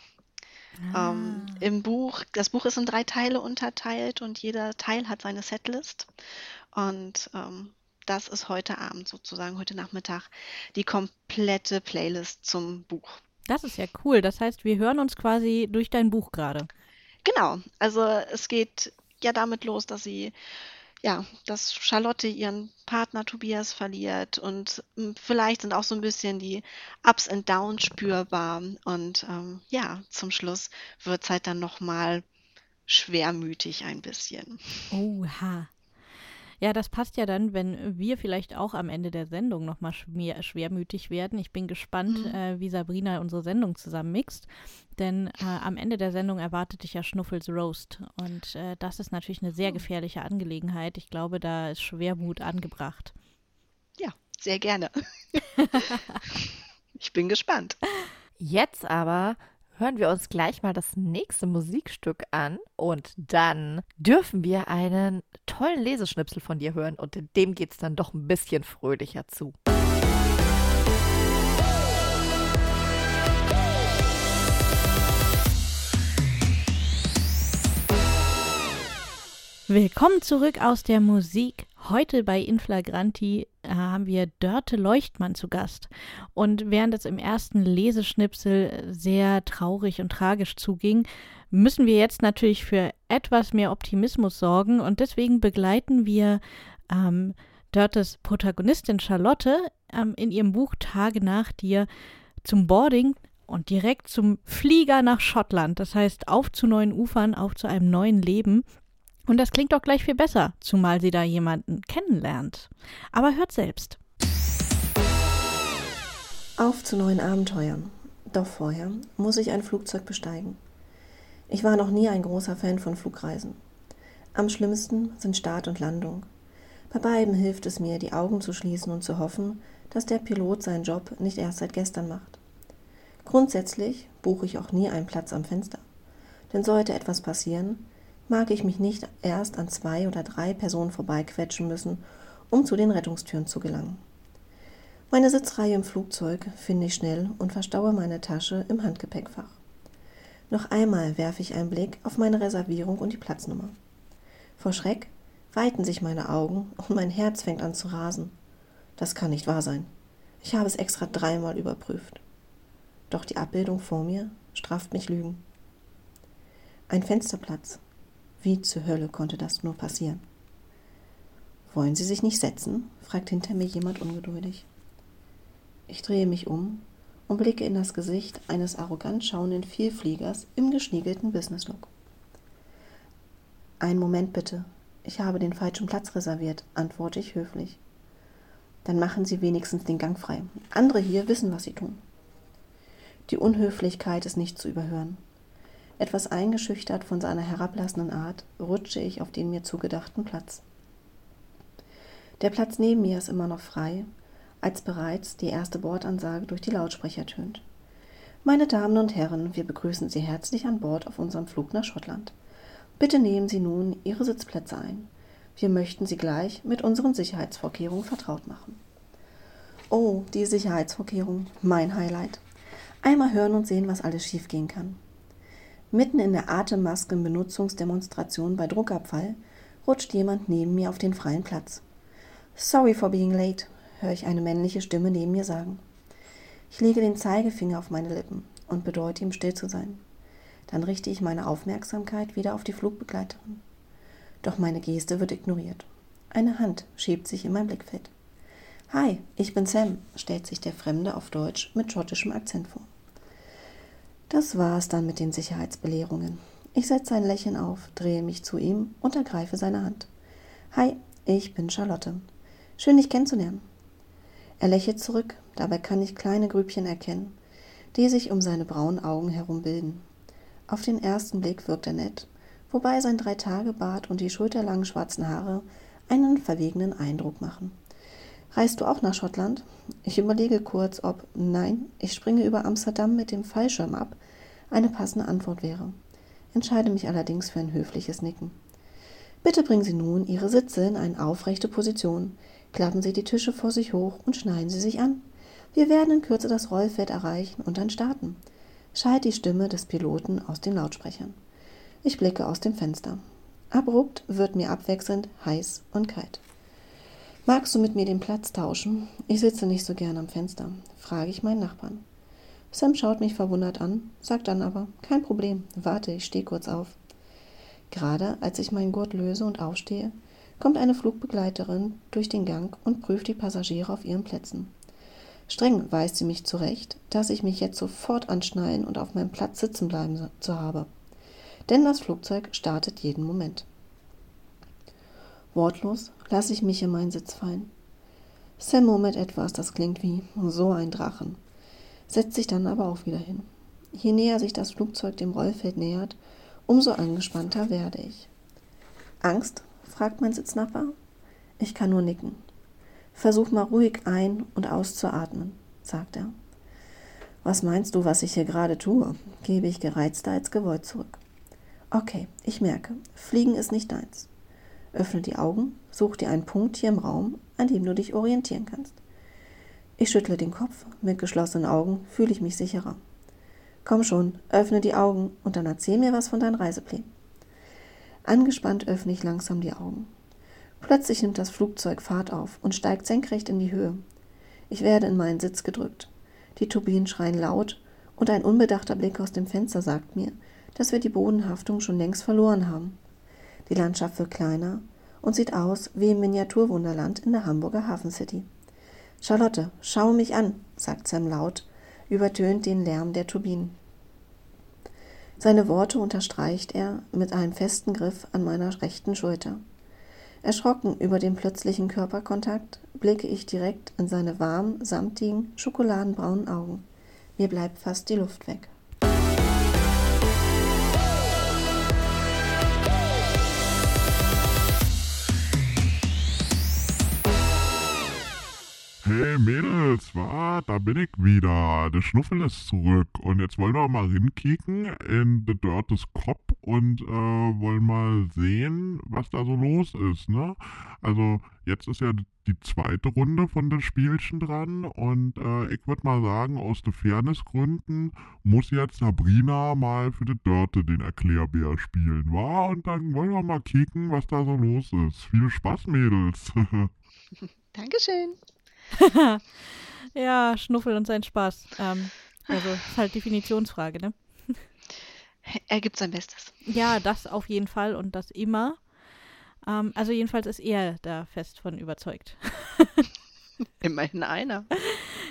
Ähm, Im Buch, das Buch ist in drei Teile unterteilt und jeder Teil hat seine Setlist. Und ähm, das ist heute Abend sozusagen, heute Nachmittag, die komplette Playlist zum Buch. Das ist ja cool. Das heißt, wir hören uns quasi durch dein Buch gerade. Genau, also es geht ja damit los, dass sie, ja, dass Charlotte ihren Partner Tobias verliert und m, vielleicht sind auch so ein bisschen die Ups and Downs spürbar und ähm, ja, zum Schluss wird es halt dann nochmal schwermütig ein bisschen. Oha. Ja, das passt ja dann, wenn wir vielleicht auch am Ende der Sendung nochmal schwer, schwermütig werden. Ich bin gespannt, Mhm. äh, wie Sabrina unsere Sendung zusammenmixt. Denn äh, am Ende der Sendung erwartet dich ja Schnuffels Roast. Und äh, das ist natürlich eine sehr gefährliche Angelegenheit. Ich glaube, da ist Schwermut angebracht. Ja, sehr gerne. ich bin gespannt. Jetzt aber hören wir uns gleich mal das nächste Musikstück an und dann dürfen wir einen tollen Leseschnipsel von dir hören und dem geht es dann doch ein bisschen fröhlicher zu. Willkommen zurück aus der Musik. Heute bei Inflagranti äh, haben wir Dörte Leuchtmann zu Gast. Und während es im ersten Leseschnipsel sehr traurig und tragisch zuging, müssen wir jetzt natürlich für etwas mehr Optimismus sorgen. Und deswegen begleiten wir ähm, Dörtes Protagonistin Charlotte ähm, in ihrem Buch Tage nach dir zum Boarding und direkt zum Flieger nach Schottland. Das heißt, auf zu neuen Ufern, auf zu einem neuen Leben. Und das klingt doch gleich viel besser, zumal sie da jemanden kennenlernt. Aber hört selbst. Auf zu neuen Abenteuern. Doch vorher muss ich ein Flugzeug besteigen. Ich war noch nie ein großer Fan von Flugreisen. Am schlimmsten sind Start und Landung. Bei beiden hilft es mir, die Augen zu schließen und zu hoffen, dass der Pilot seinen Job nicht erst seit gestern macht. Grundsätzlich buche ich auch nie einen Platz am Fenster. Denn sollte etwas passieren, mag ich mich nicht erst an zwei oder drei Personen vorbeiquetschen müssen, um zu den Rettungstüren zu gelangen. Meine Sitzreihe im Flugzeug finde ich schnell und verstaue meine Tasche im Handgepäckfach. Noch einmal werfe ich einen Blick auf meine Reservierung und die Platznummer. Vor Schreck weiten sich meine Augen und mein Herz fängt an zu rasen. Das kann nicht wahr sein. Ich habe es extra dreimal überprüft. Doch die Abbildung vor mir straft mich Lügen. Ein Fensterplatz. Wie zur Hölle konnte das nur passieren? Wollen Sie sich nicht setzen? fragt hinter mir jemand ungeduldig. Ich drehe mich um und blicke in das Gesicht eines arrogant schauenden Vielfliegers im geschniegelten Businesslook. Einen Moment bitte. Ich habe den falschen Platz reserviert, antworte ich höflich. Dann machen Sie wenigstens den Gang frei. Andere hier wissen, was sie tun. Die Unhöflichkeit ist nicht zu überhören. Etwas eingeschüchtert von seiner herablassenden Art rutsche ich auf den mir zugedachten Platz. Der Platz neben mir ist immer noch frei, als bereits die erste Bordansage durch die Lautsprecher tönt. Meine Damen und Herren, wir begrüßen Sie herzlich an Bord auf unserem Flug nach Schottland. Bitte nehmen Sie nun Ihre Sitzplätze ein. Wir möchten Sie gleich mit unseren Sicherheitsvorkehrungen vertraut machen. Oh, die Sicherheitsvorkehrungen, mein Highlight. Einmal hören und sehen, was alles schiefgehen kann. Mitten in der Atemmaskenbenutzungsdemonstration bei Druckabfall rutscht jemand neben mir auf den freien Platz. Sorry for being late, höre ich eine männliche Stimme neben mir sagen. Ich lege den Zeigefinger auf meine Lippen und bedeute ihm still zu sein. Dann richte ich meine Aufmerksamkeit wieder auf die Flugbegleiterin. Doch meine Geste wird ignoriert. Eine Hand schiebt sich in mein Blickfeld. Hi, ich bin Sam, stellt sich der Fremde auf Deutsch mit schottischem Akzent vor. Das war es dann mit den Sicherheitsbelehrungen. Ich setze ein Lächeln auf, drehe mich zu ihm und ergreife seine Hand. Hi, ich bin Charlotte. Schön, dich kennenzulernen. Er lächelt zurück, dabei kann ich kleine Grübchen erkennen, die sich um seine braunen Augen herum bilden. Auf den ersten Blick wirkt er nett, wobei sein Dreitagebart und die schulterlangen schwarzen Haare einen verwegenen Eindruck machen. Reist du auch nach Schottland? Ich überlege kurz, ob nein, ich springe über Amsterdam mit dem Fallschirm ab, eine passende Antwort wäre. Entscheide mich allerdings für ein höfliches Nicken. Bitte bringen Sie nun Ihre Sitze in eine aufrechte Position, klappen Sie die Tische vor sich hoch und schneiden Sie sich an. Wir werden in Kürze das Rollfeld erreichen und dann starten. Schallt die Stimme des Piloten aus den Lautsprechern. Ich blicke aus dem Fenster. Abrupt wird mir abwechselnd heiß und kalt. Magst du mit mir den Platz tauschen? Ich sitze nicht so gern am Fenster, frage ich meinen Nachbarn. Sam schaut mich verwundert an, sagt dann aber, kein Problem, warte, ich stehe kurz auf. Gerade als ich meinen Gurt löse und aufstehe, kommt eine Flugbegleiterin durch den Gang und prüft die Passagiere auf ihren Plätzen. Streng weist sie mich zurecht, dass ich mich jetzt sofort anschnallen und auf meinem Platz sitzen bleiben zu habe. Denn das Flugzeug startet jeden Moment. Wortlos lasse ich mich in meinen Sitz fallen. Sam murmelt etwas, das klingt wie so ein Drachen, setzt sich dann aber auch wieder hin. Je näher sich das Flugzeug dem Rollfeld nähert, umso angespannter werde ich. Angst? fragt mein Sitznachbar. Ich kann nur nicken. Versuch mal ruhig ein- und auszuatmen, sagt er. Was meinst du, was ich hier gerade tue? gebe ich gereizter als gewollt zurück. Okay, ich merke, Fliegen ist nicht deins. Öffne die Augen, such dir einen Punkt hier im Raum, an dem du dich orientieren kannst. Ich schüttle den Kopf, mit geschlossenen Augen fühle ich mich sicherer. Komm schon, öffne die Augen und dann erzähl mir was von deinen Reiseplänen. Angespannt öffne ich langsam die Augen. Plötzlich nimmt das Flugzeug Fahrt auf und steigt senkrecht in die Höhe. Ich werde in meinen Sitz gedrückt. Die Turbinen schreien laut und ein unbedachter Blick aus dem Fenster sagt mir, dass wir die Bodenhaftung schon längst verloren haben. Die Landschaft wird kleiner und sieht aus wie im Miniaturwunderland in der Hamburger Hafen City. Charlotte, schau mich an, sagt Sam laut, übertönt den Lärm der Turbinen. Seine Worte unterstreicht er mit einem festen Griff an meiner rechten Schulter. Erschrocken über den plötzlichen Körperkontakt blicke ich direkt in seine warmen, samtigen, schokoladenbraunen Augen. Mir bleibt fast die Luft weg. Hey Mädels, wa, da bin ich wieder. Der Schnuffel ist zurück. Und jetzt wollen wir mal hinkicken in The Dirtes Kopf und äh, wollen mal sehen, was da so los ist, ne? Also, jetzt ist ja die zweite Runde von den Spielchen dran und äh, ich würde mal sagen, aus den Fairnessgründen muss jetzt Sabrina mal für die Dörte den Erklärbär spielen, wa? Und dann wollen wir mal kicken, was da so los ist. Viel Spaß, Mädels. Dankeschön. ja, Schnuffel und sein Spaß. Ähm, also, ist halt Definitionsfrage, ne? Er gibt sein Bestes. Ja, das auf jeden Fall und das immer. Ähm, also jedenfalls ist er da fest von überzeugt. Immerhin einer.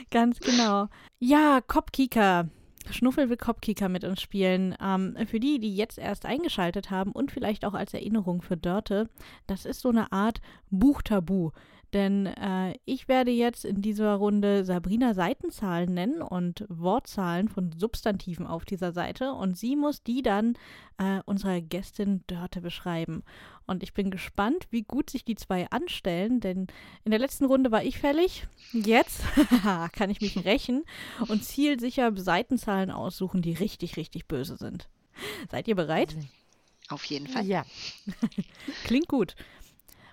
Ganz genau. Ja, Kopkika. Schnuffel will Kopkika mit uns spielen. Ähm, für die, die jetzt erst eingeschaltet haben und vielleicht auch als Erinnerung für Dörte, das ist so eine Art Buchtabu. Denn äh, ich werde jetzt in dieser Runde Sabrina Seitenzahlen nennen und Wortzahlen von Substantiven auf dieser Seite. Und sie muss die dann äh, unserer Gästin Dörte beschreiben. Und ich bin gespannt, wie gut sich die zwei anstellen, denn in der letzten Runde war ich fällig. Jetzt kann ich mich rächen und zielsicher Seitenzahlen aussuchen, die richtig, richtig böse sind. Seid ihr bereit? Auf jeden Fall. Ja. Klingt gut.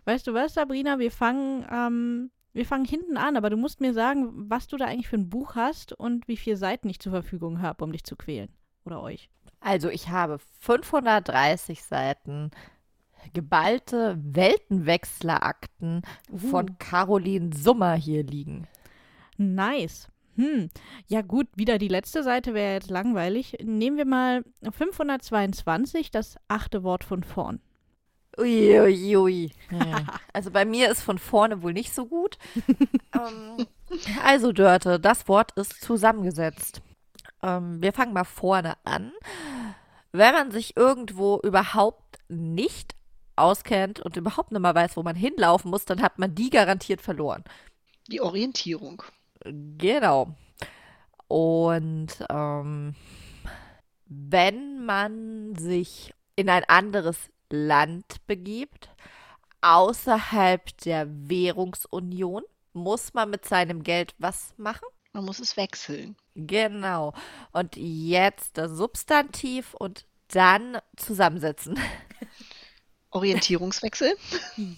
Weißt du was, Sabrina? Wir fangen, ähm, wir fangen hinten an, aber du musst mir sagen, was du da eigentlich für ein Buch hast und wie viele Seiten ich zur Verfügung habe, um dich zu quälen. Oder euch. Also ich habe 530 Seiten geballte Weltenwechslerakten Uh. von Caroline Summer hier liegen. Nice. Hm. Ja gut, wieder die letzte Seite wäre jetzt langweilig. Nehmen wir mal 522, das achte Wort von vorn. Uiuiui. Ui, ui. Ja. Also bei mir ist von vorne wohl nicht so gut. ähm, also Dörte, das Wort ist zusammengesetzt. Ähm, wir fangen mal vorne an. Wenn man sich irgendwo überhaupt nicht auskennt und überhaupt nicht mal weiß, wo man hinlaufen muss, dann hat man die garantiert verloren. Die Orientierung. Genau. Und ähm, wenn man sich in ein anderes Land begibt, außerhalb der Währungsunion, muss man mit seinem Geld was machen? Man muss es wechseln. Genau. Und jetzt das Substantiv und dann zusammensetzen. Orientierungswechsel.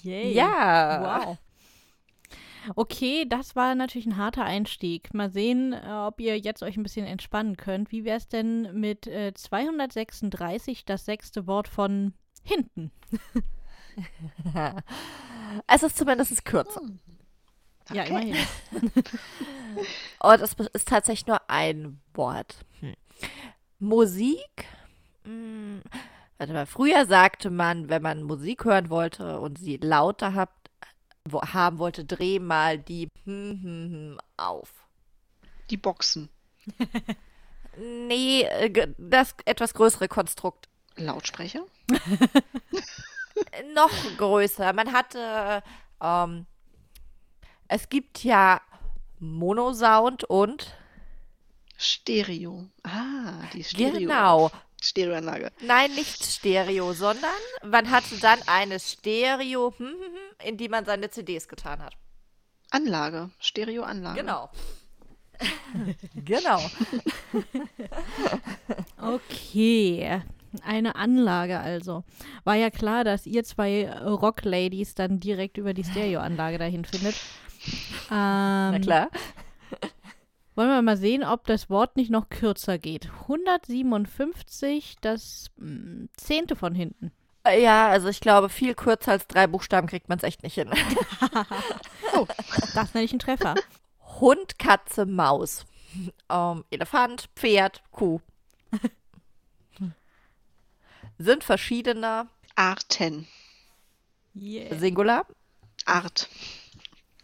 Yay. Ja. Wow. Okay, das war natürlich ein harter Einstieg. Mal sehen, äh, ob ihr jetzt euch ein bisschen entspannen könnt. Wie wäre es denn mit äh, 236, das sechste Wort von hinten? Es ist zumindest kürzer. Ja, Okay. immerhin. Und es ist tatsächlich nur ein Wort. Hm. Musik. Hm. Warte mal, früher sagte man, wenn man Musik hören wollte und sie lauter habt, wo, haben wollte, dreh mal die hm, hm, hm auf. Die Boxen. Nee, äh, das etwas größere Konstrukt. Lautsprecher. Äh, Noch größer. Man hatte, ähm, es gibt ja Monosound und Stereo. Ah, die Stereo. genau. Stereoanlage. Nein, nicht Stereo, sondern man hatte dann eine Stereo, hm, hm, hm, in die man seine CDs getan hat. Anlage. Stereoanlage. Genau. genau. Okay. Eine Anlage also. War ja klar, dass ihr zwei äh, Rock-Ladies dann direkt über die Stereoanlage dahin findet. Ähm, Na klar. Wollen wir mal sehen, ob das Wort nicht noch kürzer geht. 157, das mh, zehnte von hinten. Äh, Ja, also ich glaube, viel kürzer als drei Buchstaben kriegt man es echt nicht hin. Das nenne ich einen Treffer. Hund, Katze, Maus. Ähm, Elefant, Pferd, Kuh. Sind verschiedene Arten. Yeah. Singular. Art.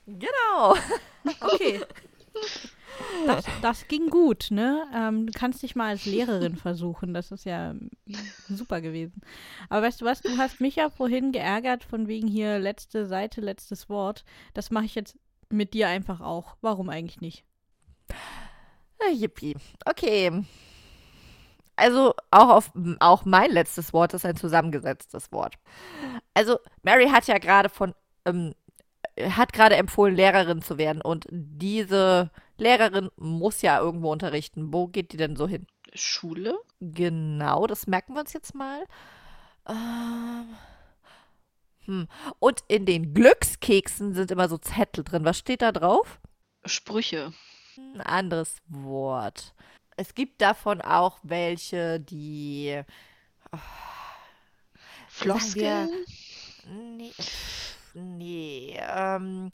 Genau. Okay. Das, das ging gut, ne? Ähm, du kannst dich mal als Lehrerin versuchen. Das ist ja super gewesen. Aber weißt du was? Du hast mich ja vorhin geärgert von wegen hier letzte Seite, letztes Wort. Das mache ich jetzt mit dir einfach auch. Warum eigentlich nicht? Ah, Yippie. Okay. Also auch, auf, auch mein letztes Wort ist ein zusammengesetztes Wort. Also Mary hat ja gerade von ähm, hat gerade empfohlen, Lehrerin zu werden. Und diese Lehrerin muss ja irgendwo unterrichten. Wo geht die denn so hin? Schule? Genau, das merken wir uns jetzt mal. Ähm, hm. Und in den Glückskeksen sind immer so Zettel drin. Was steht da drauf? Sprüche. Ein anderes Wort. Es gibt davon auch welche, die. Oh, Floskeln? Nee, nee ähm,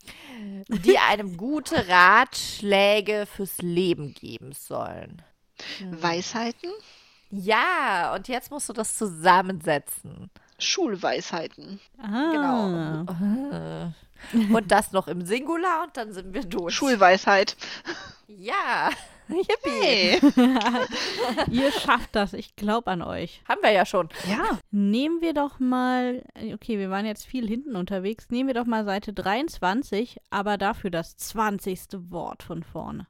die einem gute Ratschläge fürs Leben geben sollen. Hm. Weisheiten? Ja, und jetzt musst du das zusammensetzen. Schulweisheiten. Ah. Genau. Und das noch im Singular und dann sind wir durch. Schulweisheit. Ja. Yippie. Hey. Ihr schafft das. Ich glaube an euch. Haben wir ja schon. Ja. Nehmen wir doch mal, okay, wir waren jetzt viel hinten unterwegs. Nehmen wir doch mal Seite 23, aber dafür das 20. Wort von vorne.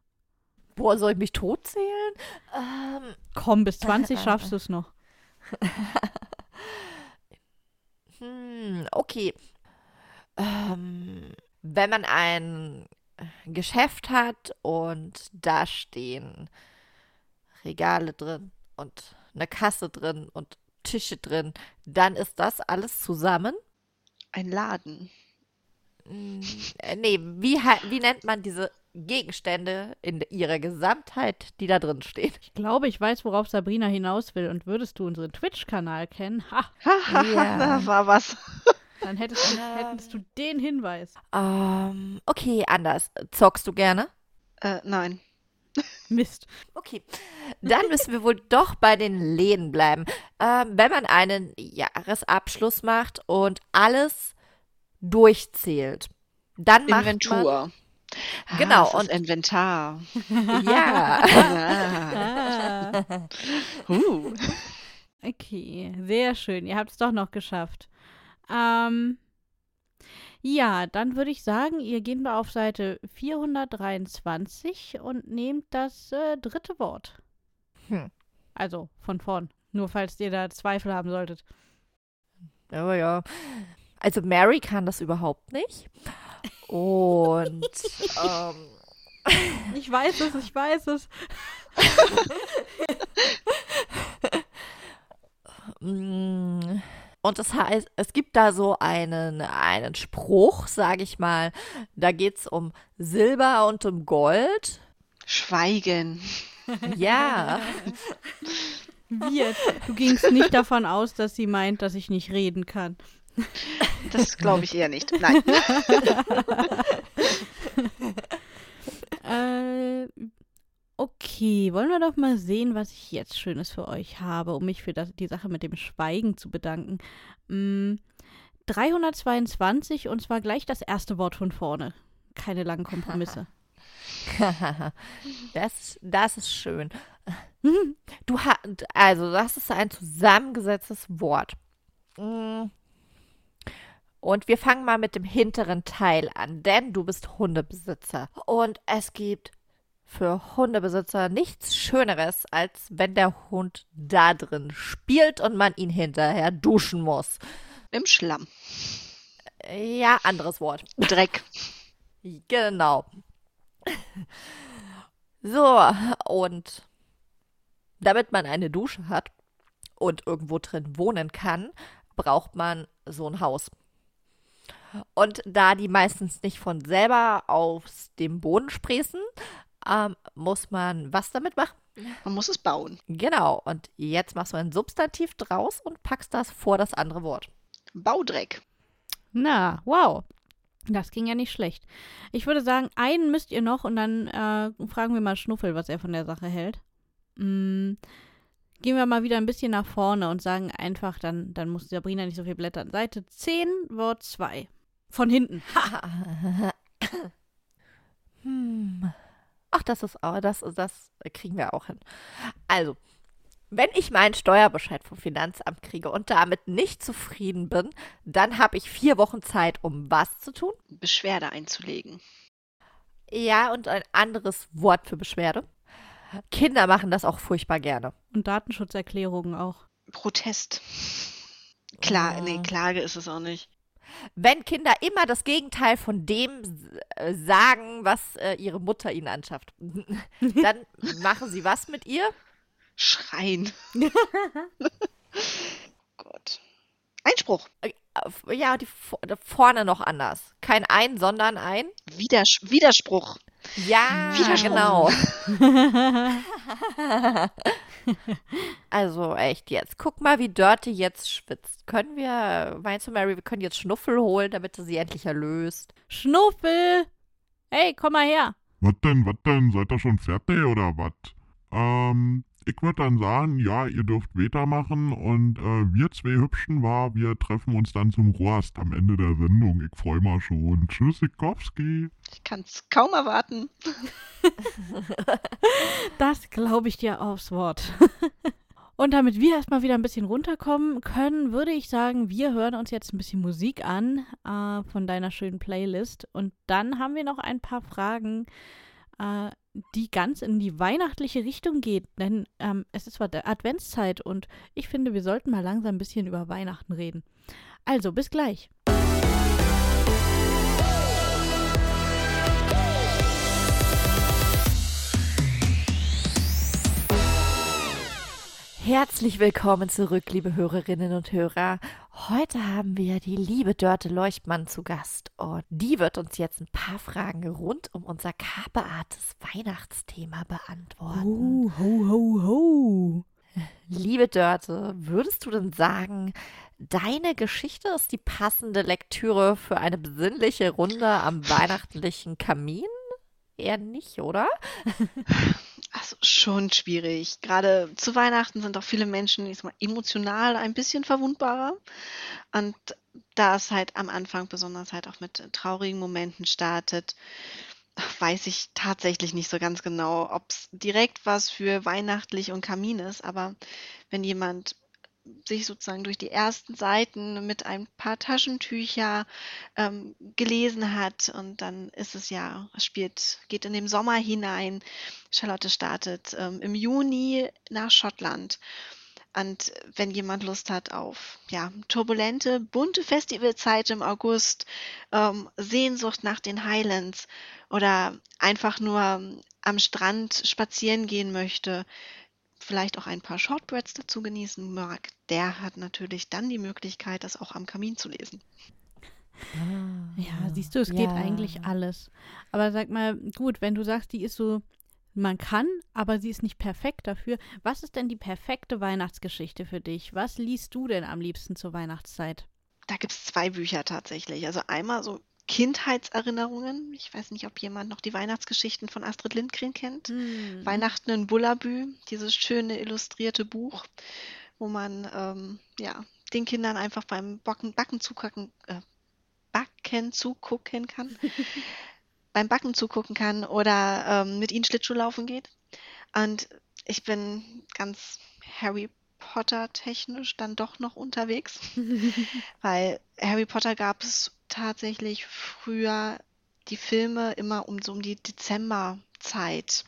Boah, soll ich mich totzählen? Ähm, Komm, bis 20 schaffst du es noch. hm, okay. Ähm, wenn man ein Geschäft hat und da stehen Regale drin und eine Kasse drin und Tische drin, dann ist das alles zusammen? Ein Laden. Mm, äh, nee, wie, wie nennt man diese Gegenstände in ihrer Gesamtheit, die da drin stehen? Ich glaube, ich weiß, worauf Sabrina hinaus will. Und würdest du unseren Twitch-Kanal kennen, ha, Ja. da war was. Dann hättest du, hättest du den Hinweis. Ähm, okay, anders. Zockst du gerne? Äh, nein. Mist. Okay, dann müssen wir wohl doch bei den Läden bleiben. Ähm, wenn man einen Jahresabschluss macht und alles durchzählt, dann macht Inventur. Ah, Genau, ist und- Inventar. man ja. Ah. Ah, Uh. okay, sehr schön. Ihr habt es doch noch geschafft. Ähm, ja, dann würde ich sagen, ihr geht mal auf Seite 423 und nehmt das äh, dritte Wort. Hm. Also von vorn. Nur falls ihr da Zweifel haben solltet. Ja, ja. Also Mary kann das überhaupt nicht. Und ähm, Ich weiß es, ich weiß es. Und das heißt, es gibt da so einen, einen Spruch, sage ich mal. Da geht es um Silber und um Gold. Schweigen. Ja. Wir, du gingst nicht davon aus, dass sie meint, dass ich nicht reden kann. Das glaube ich eher nicht. Nein. Äh, okay, wollen wir doch mal sehen, was ich jetzt Schönes für euch habe, um mich für das, die Sache mit dem Schweigen zu bedanken. Mm, 322 und zwar gleich das erste Wort von vorne. Keine langen Kompromisse. das, das ist schön. Du hast, also das ist ein zusammengesetztes Wort. Mm. Und wir fangen mal mit dem hinteren Teil an, denn du bist Hundebesitzer. Und es gibt für Hundebesitzer nichts Schöneres, als wenn der Hund da drin spielt und man ihn hinterher duschen muss. Im Schlamm. Ja, anderes Wort. Dreck. Genau. So, und damit man eine Dusche hat und irgendwo drin wohnen kann, braucht man so ein Haus. Und da die meistens nicht von selber aus dem Boden sprießen, ähm, muss man was damit machen? Man muss es bauen. Genau. Und jetzt machst du ein Substantiv draus und packst das vor das andere Wort. Baudreck. Na, wow. Das ging ja nicht schlecht. Ich würde sagen, einen müsst ihr noch und dann äh, fragen wir mal Schnuffel, was er von der Sache hält. Mm, gehen wir mal wieder ein bisschen nach vorne und sagen einfach, dann, dann muss Sabrina nicht so viel blättern. Seite 10, Wort 2. Von hinten. hm. Ach, das ist auch, das, das kriegen wir auch hin. Also, wenn ich meinen Steuerbescheid vom Finanzamt kriege und damit nicht zufrieden bin, dann habe ich vier Wochen Zeit, um was zu tun? Beschwerde einzulegen. Ja, und ein anderes Wort für Beschwerde. Kinder machen das auch furchtbar gerne. Und Datenschutzerklärungen auch. Protest. Klar, Ja. nee, Klage ist es auch nicht. Wenn Kinder immer das Gegenteil von dem äh, sagen, was äh, ihre Mutter ihnen anschafft, dann machen sie was mit ihr? Schreien. Gott. Einspruch. Äh, ja, die vorne noch anders. Kein ein, sondern ein Widers Widerspruch. Ja, genau. also echt jetzt. Guck mal, wie Dirty jetzt schwitzt. Können wir, meinst du, Mary, wir können jetzt Schnuffel holen, damit sie sie endlich erlöst? Schnuffel! Hey, komm mal her. Was denn, was denn? Seid ihr schon fertig oder was? Ähm, ich würde dann sagen, ja, ihr dürft weitermachen und äh, wir zwei Hübschen war, wir treffen uns dann zum Rost am Ende der Sendung. Ich freue mich schon. Tschüss, Sikowski. Ich kann es kaum erwarten. das glaube ich dir aufs Wort. Und damit wir erstmal wieder ein bisschen runterkommen können, würde ich sagen, wir hören uns jetzt ein bisschen Musik an äh, von deiner schönen Playlist. Und dann haben wir noch ein paar Fragen, äh, die ganz in die weihnachtliche Richtung geht. Denn ähm, es ist zwar der Adventszeit und ich finde, wir sollten mal langsam ein bisschen über Weihnachten reden. Also, bis gleich. Herzlich willkommen zurück, liebe Hörerinnen und Hörer. Heute haben wir die liebe Dörte Leuchtmann zu Gast und die wird uns jetzt ein paar Fragen rund um unser Kabeartes Weihnachtsthema beantworten. Oh, ho, ho, ho. Liebe Dörte, würdest du denn sagen, deine Geschichte ist die passende Lektüre für eine besinnliche Runde am weihnachtlichen Kamin? Eher nicht, oder? Also schon schwierig. Gerade zu Weihnachten sind auch viele Menschen ich sag mal, emotional ein bisschen verwundbarer. Und da es halt am Anfang besonders halt auch mit traurigen Momenten startet, weiß ich tatsächlich nicht so ganz genau, ob es direkt was für weihnachtlich und Kamin ist. Aber wenn jemand sich sozusagen durch die ersten Seiten mit ein paar Taschentücher ähm, gelesen hat und dann ist es ja, spielt, geht in den Sommer hinein. Charlotte startet ähm, im Juni nach Schottland. Und wenn jemand Lust hat auf ja, turbulente, bunte Festivalzeit im August, ähm, Sehnsucht nach den Highlands oder einfach nur am Strand spazieren gehen möchte, vielleicht auch ein paar Shortbreads dazu genießen mag, der hat natürlich dann die Möglichkeit, das auch am Kamin zu lesen. Ah, ja, siehst du, es ja. geht eigentlich alles. Aber sag mal, gut, wenn du sagst, die ist so, man kann, aber sie ist nicht perfekt dafür. Was ist denn die perfekte Weihnachtsgeschichte für dich? Was liest du denn am liebsten zur Weihnachtszeit? Da gibt es zwei Bücher tatsächlich. Also einmal so Kindheitserinnerungen. Ich weiß nicht, ob jemand noch die Weihnachtsgeschichten von Astrid Lindgren kennt. Mhm. Weihnachten in Bullabü, dieses schöne illustrierte Buch, wo man ähm, ja, den Kindern einfach beim Backen, Backen zugucken, äh, Backen zugucken kann. beim Backen zugucken kann oder ähm, mit ihnen Schlittschuh laufen geht. Und ich bin ganz Harry Potter technisch dann doch noch unterwegs, weil Harry Potter gab es tatsächlich früher die Filme immer um so um die Dezemberzeit.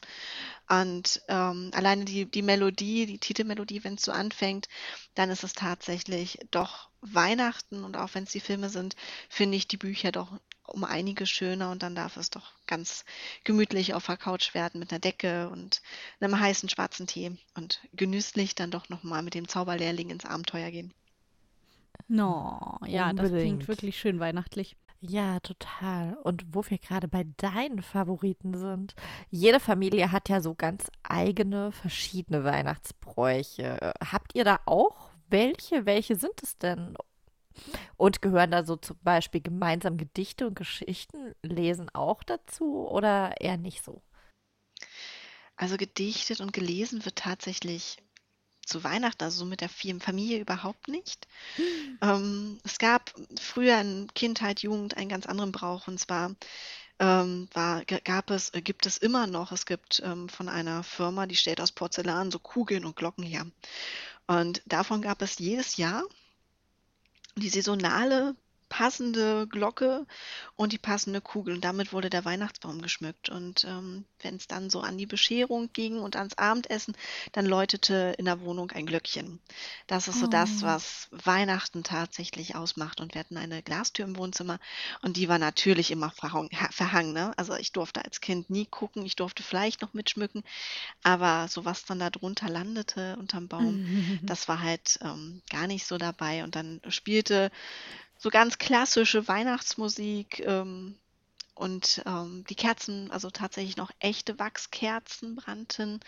Und ähm, alleine die, die Melodie, die Titelmelodie, wenn es so anfängt, dann ist es tatsächlich doch Weihnachten und auch wenn es die Filme sind, finde ich die Bücher doch um einige schöner und dann darf es doch ganz gemütlich auf der Couch werden mit einer Decke und einem heißen schwarzen Tee und genüsslich dann doch nochmal mit dem Zauberlehrling ins Abenteuer gehen. No, ja, Unbedingt. das klingt wirklich schön weihnachtlich. Ja, total. Und wo wir gerade bei deinen Favoriten sind. Jede Familie hat ja so ganz eigene, verschiedene Weihnachtsbräuche. Habt ihr da auch welche? Welche sind es denn? Und gehören da so zum Beispiel gemeinsam Gedichte und Geschichten lesen auch dazu oder eher nicht so? Also gedichtet und gelesen wird tatsächlich zu Weihnachten, also so mit der Familie überhaupt nicht. Mhm. Ähm, es gab früher in Kindheit, Jugend einen ganz anderen Brauch und zwar ähm, war, gab es, äh, gibt es immer noch, es gibt ähm, von einer Firma, die stellt aus Porzellan so Kugeln und Glocken her. Und davon gab es jedes Jahr die saisonale passende Glocke und die passende Kugel. Und damit wurde der Weihnachtsbaum geschmückt. Und ähm, wenn es dann so an die Bescherung ging und ans Abendessen, dann läutete in der Wohnung ein Glöckchen. Das ist so das, Oh. was Weihnachten tatsächlich ausmacht. Und wir hatten eine Glastür im Wohnzimmer und die war natürlich immer verhang, ha- verhangen. Ne? Also ich durfte als Kind nie gucken, ich durfte vielleicht noch mitschmücken, aber so was dann da drunter landete unterm Baum, das war halt ähm, gar nicht so dabei. Und dann spielte so ganz klassische Weihnachtsmusik ähm, und ähm, die Kerzen, also tatsächlich noch echte Wachskerzen brannten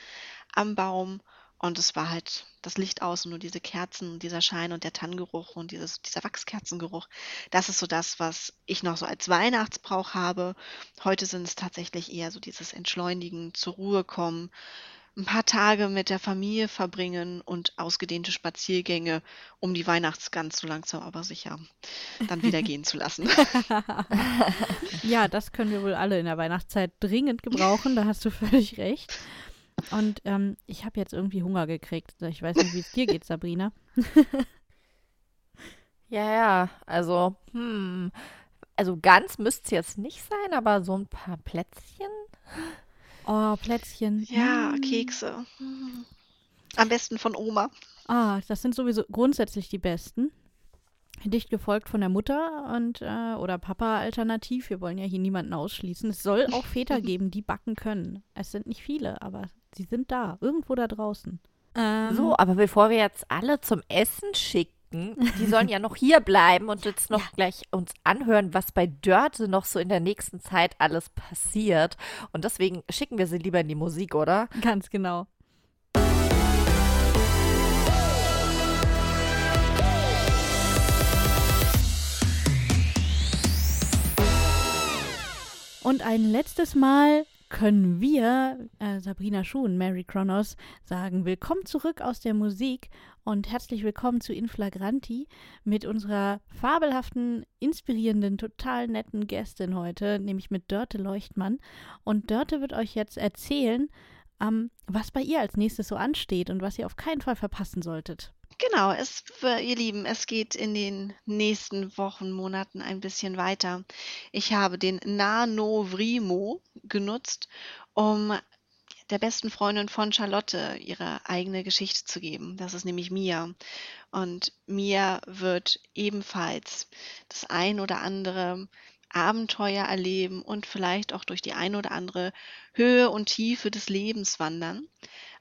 am Baum. Und es war halt das Licht aus und nur diese Kerzen, dieser Schein und der Tannengeruch und dieses, dieser Wachskerzengeruch. Das ist so das, was ich noch so als Weihnachtsbrauch habe. Heute sind es tatsächlich eher so dieses Entschleunigen, zur Ruhe kommen, ein paar Tage mit der Familie verbringen und ausgedehnte Spaziergänge, um die Weihnachtsgans so langsam aber sicher dann wieder gehen zu lassen. Ja, das können wir wohl alle in der Weihnachtszeit dringend gebrauchen, da hast du völlig recht. Und ähm, ich habe jetzt irgendwie Hunger gekriegt. Ich weiß nicht, wie es dir geht, Sabrina. Ja, ja, also, hm, also ganz müsste es jetzt nicht sein, aber so ein paar Plätzchen. Oh, Plätzchen. Ja, Mm. Kekse. Am besten von Oma. Ah, das sind sowieso grundsätzlich die besten. Dicht gefolgt von der Mutter und äh, oder Papa alternativ. Wir wollen ja hier niemanden ausschließen. Es soll auch Väter geben, die backen können. Es sind nicht viele, aber sie sind da, irgendwo da draußen. Ähm, So, aber bevor wir jetzt alle zum Essen schicken, die sollen ja noch hier bleiben und jetzt noch gleich uns anhören, was bei Dörte noch so in der nächsten Zeit alles passiert. Und deswegen schicken wir sie lieber in die Musik, oder? Ganz genau. Und ein letztes Mal können wir, äh, Sabrina Schuh und Mary Kronos, sagen Willkommen zurück aus der Musik und herzlich willkommen zu Inflagranti mit unserer fabelhaften, inspirierenden, total netten Gästin heute, nämlich mit Dörte Leuchtmann. Und Dörte wird euch jetzt erzählen, ähm, was bei ihr als nächstes so ansteht und was ihr auf keinen Fall verpassen solltet. Genau, es, ihr Lieben, es geht in den nächsten Wochen, Monaten ein bisschen weiter. Ich habe den Nanovrimo genutzt, um der besten Freundin von Charlotte ihre eigene Geschichte zu geben. Das ist nämlich Mia. Und Mia wird ebenfalls das ein oder andere Abenteuer erleben und vielleicht auch durch die ein oder andere Höhe und Tiefe des Lebens wandern.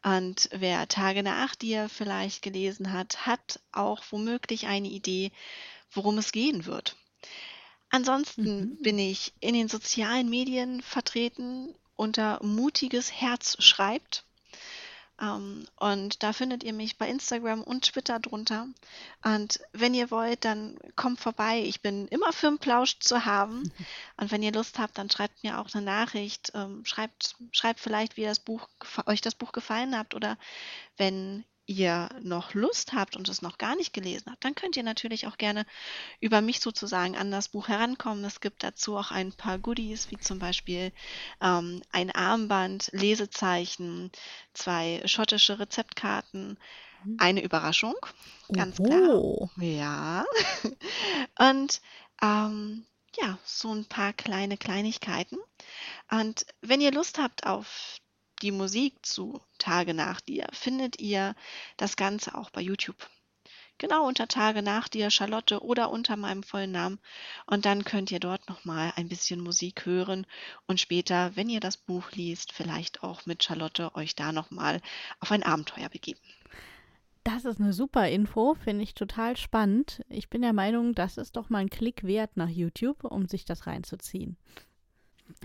Und wer Tage nach dir vielleicht gelesen hat, hat auch womöglich eine Idee, worum es gehen wird. Ansonsten Mhm. bin ich in den sozialen Medien vertreten unter Mutiges Herz schreibt. Ähm, und da findet ihr mich bei Instagram und Twitter drunter. Und wenn ihr wollt, dann kommt vorbei. Ich bin immer für einen Plausch zu haben. Und wenn ihr Lust habt, dann schreibt mir auch eine Nachricht. Ähm, schreibt, schreibt vielleicht, wie das Buch, euch das Buch gefallen habt. Oder wenn ihr noch Lust habt und es noch gar nicht gelesen habt, dann könnt ihr natürlich auch gerne über mich sozusagen an das Buch herankommen. Es gibt dazu auch ein paar Goodies, wie zum Beispiel ähm, ein Armband, Lesezeichen, zwei schottische Rezeptkarten, Mhm. eine Überraschung, ganz klar. Oho. Ja. Und ähm, ja, so ein paar kleine Kleinigkeiten. Und wenn ihr Lust habt auf die Musik zu Tage nach dir, findet ihr das Ganze auch bei YouTube. Genau unter Tage nach dir, Charlotte oder unter meinem vollen Namen. Und dann könnt ihr dort nochmal ein bisschen Musik hören und später, wenn ihr das Buch liest, vielleicht auch mit Charlotte euch da nochmal auf ein Abenteuer begeben. Das ist eine super Info, finde ich total spannend. Ich bin der Meinung, das ist doch mal ein Klick wert nach YouTube, um sich das reinzuziehen.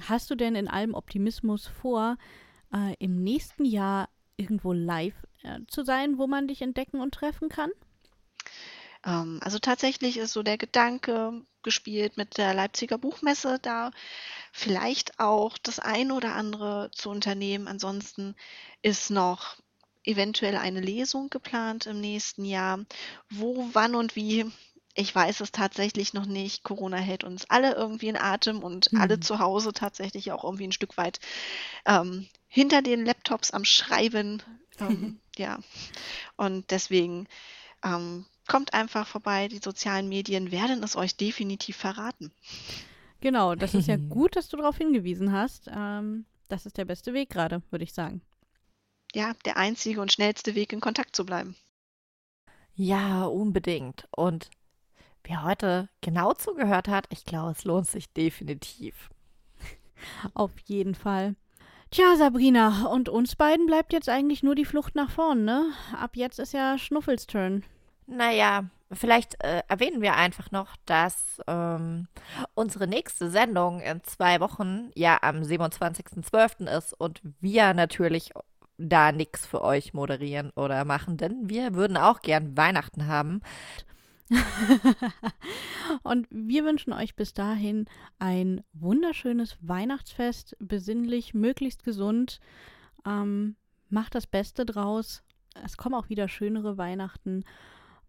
Hast du denn in allem Optimismus vor, äh, im nächsten Jahr irgendwo live äh, zu sein, wo man dich entdecken und treffen kann? Ähm, also tatsächlich ist so der Gedanke gespielt mit der Leipziger Buchmesse, da vielleicht auch das ein oder andere zu unternehmen. Ansonsten ist noch eventuell eine Lesung geplant im nächsten Jahr. Wo, wann und wie, ich weiß es tatsächlich noch nicht. Corona hält uns alle irgendwie in Atem und alle Mhm. zu Hause tatsächlich auch irgendwie ein Stück weit ähm, hinter den Laptops am Schreiben. Ähm, ja, und deswegen ähm, kommt einfach vorbei. Die sozialen Medien werden es euch definitiv verraten. Genau, das ist ja gut, dass du darauf hingewiesen hast. Ähm, das ist der beste Weg gerade, würde ich sagen. Ja, der einzige und schnellste Weg, in Kontakt zu bleiben. Ja, unbedingt. Und wer heute genau zugehört hat, ich glaube, es lohnt sich definitiv. Auf jeden Fall. Tja, Sabrina, und uns beiden bleibt jetzt eigentlich nur die Flucht nach vorn, ne? Ab jetzt ist ja Schnuffels Turn. Naja, vielleicht äh, erwähnen wir einfach noch, dass ähm, unsere nächste Sendung in zwei Wochen ja am 27.12. ist und wir natürlich da nichts für euch moderieren oder machen, denn wir würden auch gern Weihnachten haben. und wir wünschen euch bis dahin ein wunderschönes Weihnachtsfest, besinnlich, möglichst gesund. Ähm, macht das Beste draus. Es kommen auch wieder schönere Weihnachten.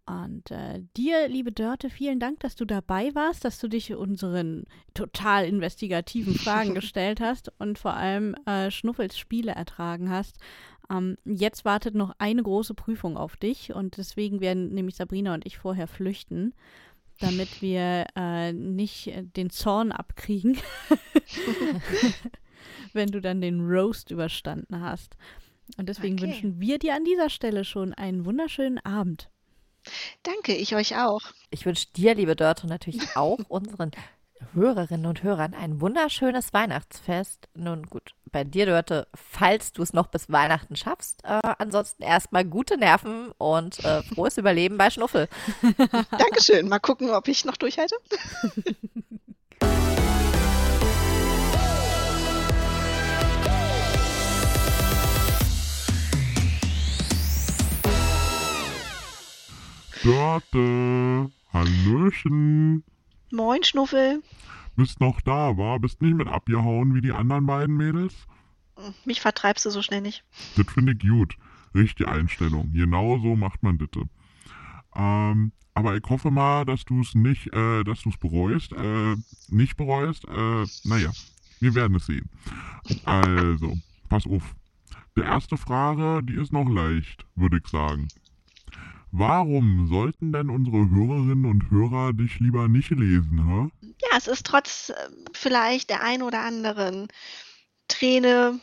Und äh, dir, liebe Dörte, vielen Dank, dass du dabei warst, dass du dich unseren total investigativen Fragen gestellt hast und vor allem äh, Schnuffels Spiele ertragen hast. Ähm, jetzt wartet noch eine große Prüfung auf dich und deswegen werden nämlich Sabrina und ich vorher flüchten, damit wir äh, nicht den Zorn abkriegen, wenn du dann den Roast überstanden hast. Und deswegen okay. wünschen wir dir an dieser Stelle schon einen wunderschönen Abend. Danke, ich euch auch. Ich wünsche dir, liebe Dörte, natürlich auch unseren Hörerinnen und Hörern ein wunderschönes Weihnachtsfest. Nun gut, bei dir, Dörte, falls du es noch bis Weihnachten schaffst. Äh, ansonsten erstmal gute Nerven und äh, frohes Überleben bei Schnuffel. Dankeschön. Mal gucken, ob ich noch durchhalte. Dörte, Hallöchen. Moin, Schnuffel. Bist noch da, war? Bist nicht mit abgehauen wie die anderen beiden Mädels? Mich vertreibst du so schnell nicht. Das finde ich gut. Richtige Einstellung. Genau so macht man das. Ähm, aber ich hoffe mal, dass du es nicht, äh, dass du es bereust. Äh, nicht bereust. Äh, naja, wir werden es sehen. Also, pass auf. Die erste Frage, die ist noch leicht, würde ich sagen. Warum sollten denn unsere Hörerinnen und Hörer dich lieber nicht lesen, hä? Ja, es ist trotz äh, vielleicht der ein oder anderen Träne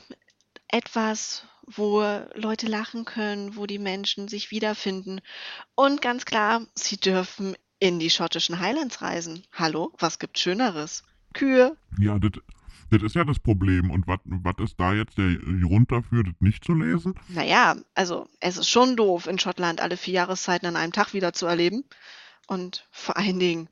etwas, wo Leute lachen können, wo die Menschen sich wiederfinden. Und ganz klar, sie dürfen in die schottischen Highlands reisen. Hallo, was gibt Schöneres? Kühe. Ja, das das ist ja das Problem. Und was ist da jetzt der Grund dafür, das nicht zu lesen? Naja, also es ist schon doof, in Schottland alle vier Jahreszeiten an einem Tag wieder zu erleben. Und vor allen Dingen,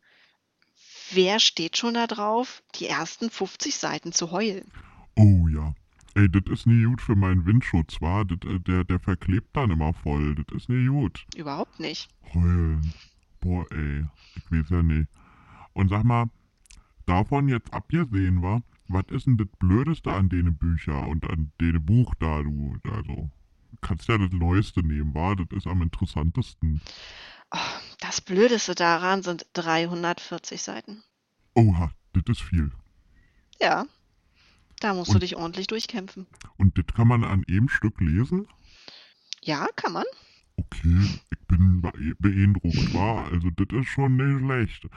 wer steht schon da drauf, die ersten 50 Seiten zu heulen? Oh ja. Ey, das ist nie gut für meinen Windschutz, war? Äh, der, der verklebt dann immer voll. Das ist nie gut. Überhaupt nicht. Heulen. Boah, ey. Ich weiß ja nicht. Und sag mal, davon jetzt abgesehen war, was ist denn das Blödeste an denen Bücher und an denen Buch da, du? Also, kannst ja das Neueste nehmen, war? Das ist am interessantesten. Oh, das Blödeste daran sind 340 Seiten. Oha, das ist viel. Ja, da musst und, du dich ordentlich durchkämpfen. Und das kann man an einem Stück lesen? Ja, kann man. Okay, ich bin beeindruckt, war. Also, das ist schon nicht schlecht.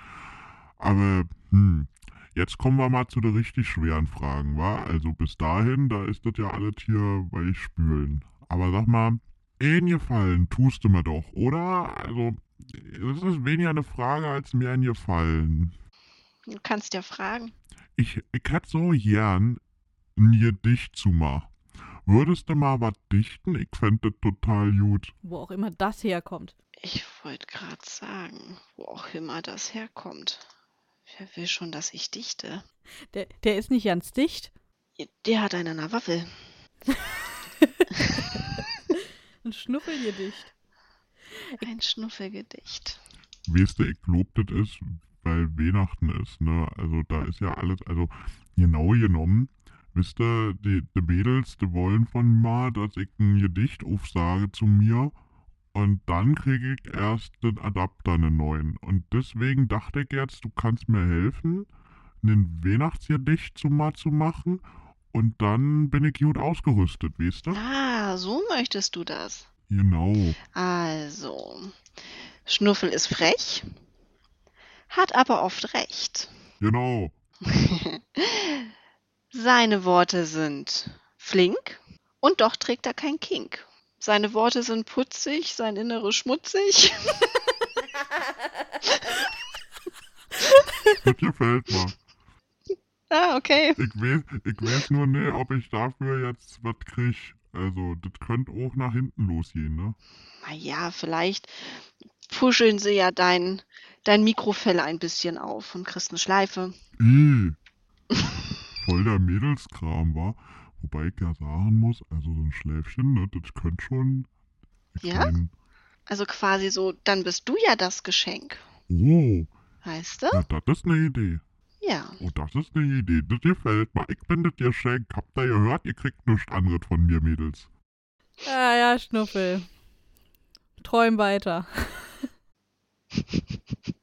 Aber, hm, Jetzt kommen wir mal zu den richtig schweren Fragen, wa? Also bis dahin, da ist das ja alles hier spülen. Aber sag mal, einen Gefallen tust du mir doch, oder? Also, das ist weniger eine Frage als mir ein Gefallen. Du kannst ja fragen. Ich, ich hätte so gern ein Gedicht zu machen. Würdest du mal was dichten? Ich fände das total gut. Wo auch immer das herkommt. Ich wollte gerade sagen, wo auch immer das herkommt. Wer will schon, dass ich dichte? Der, der ist nicht ganz dicht. Der hat einen Waffel. Ein Schnuffelgedicht. Ein Schnuffelgedicht. Du, ich glaub, das ist, weil Weihnachten ist, ne? Also da ist ja alles, also genau genommen, wisst ihr, die, die Mädels, die wollen von mir, dass ich ein Gedicht aufsage zu mir und dann kriege ich erst den Adapter, einen neuen. Und deswegen dachte ich jetzt, du kannst mir helfen, einen Weihnachtsgedicht zu mal zu machen. Und dann bin ich gut ausgerüstet, weißt du? Ah, so möchtest du das. Genau. Also, Schnuffel ist frech, hat aber oft recht. Genau. Seine Worte sind flink und doch trägt er kein Kink. Seine Worte sind putzig, sein Inneres schmutzig. Das gefällt mir. ah, okay. Ich weiß, ich weiß nur nicht, ob ich dafür jetzt was krieg. Also, das könnte auch nach hinten losgehen, ne? Naja, vielleicht puscheln sie ja dein, dein Mikrofell ein bisschen auf und kriegst eine Schleife. Ih. Voll der Mädelskram, war. Wobei ich ja sagen muss, also so ein Schläfchen, ne, das könnte schon. Ja? mein, Also quasi so, dann bist du ja das Geschenk. oh, Weißt du? ja, das ist eine Idee. Ja. Oh, das ist eine Idee. Das gefällt mir. Ich bin das Geschenk. Habt ihr gehört? Ihr kriegt nichts anderes von mir, Mädels. Ja, ja, Schnuffel. Träum weiter.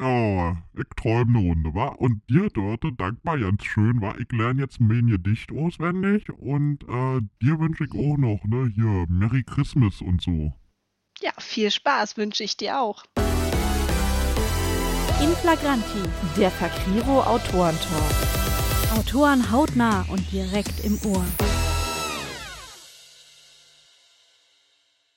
Ja, ich träume eine Runde, wa? Und dir, Dörte, dankbar, ganz schön, wa? Ich lerne jetzt mein Gedicht auswendig und äh, dir wünsche ich auch noch, ne, hier, Merry Christmas und so. Ja, viel Spaß wünsche ich dir auch. In Flagranti, der Fakriro Autorentalk. Autoren hautnah und direkt im Ohr.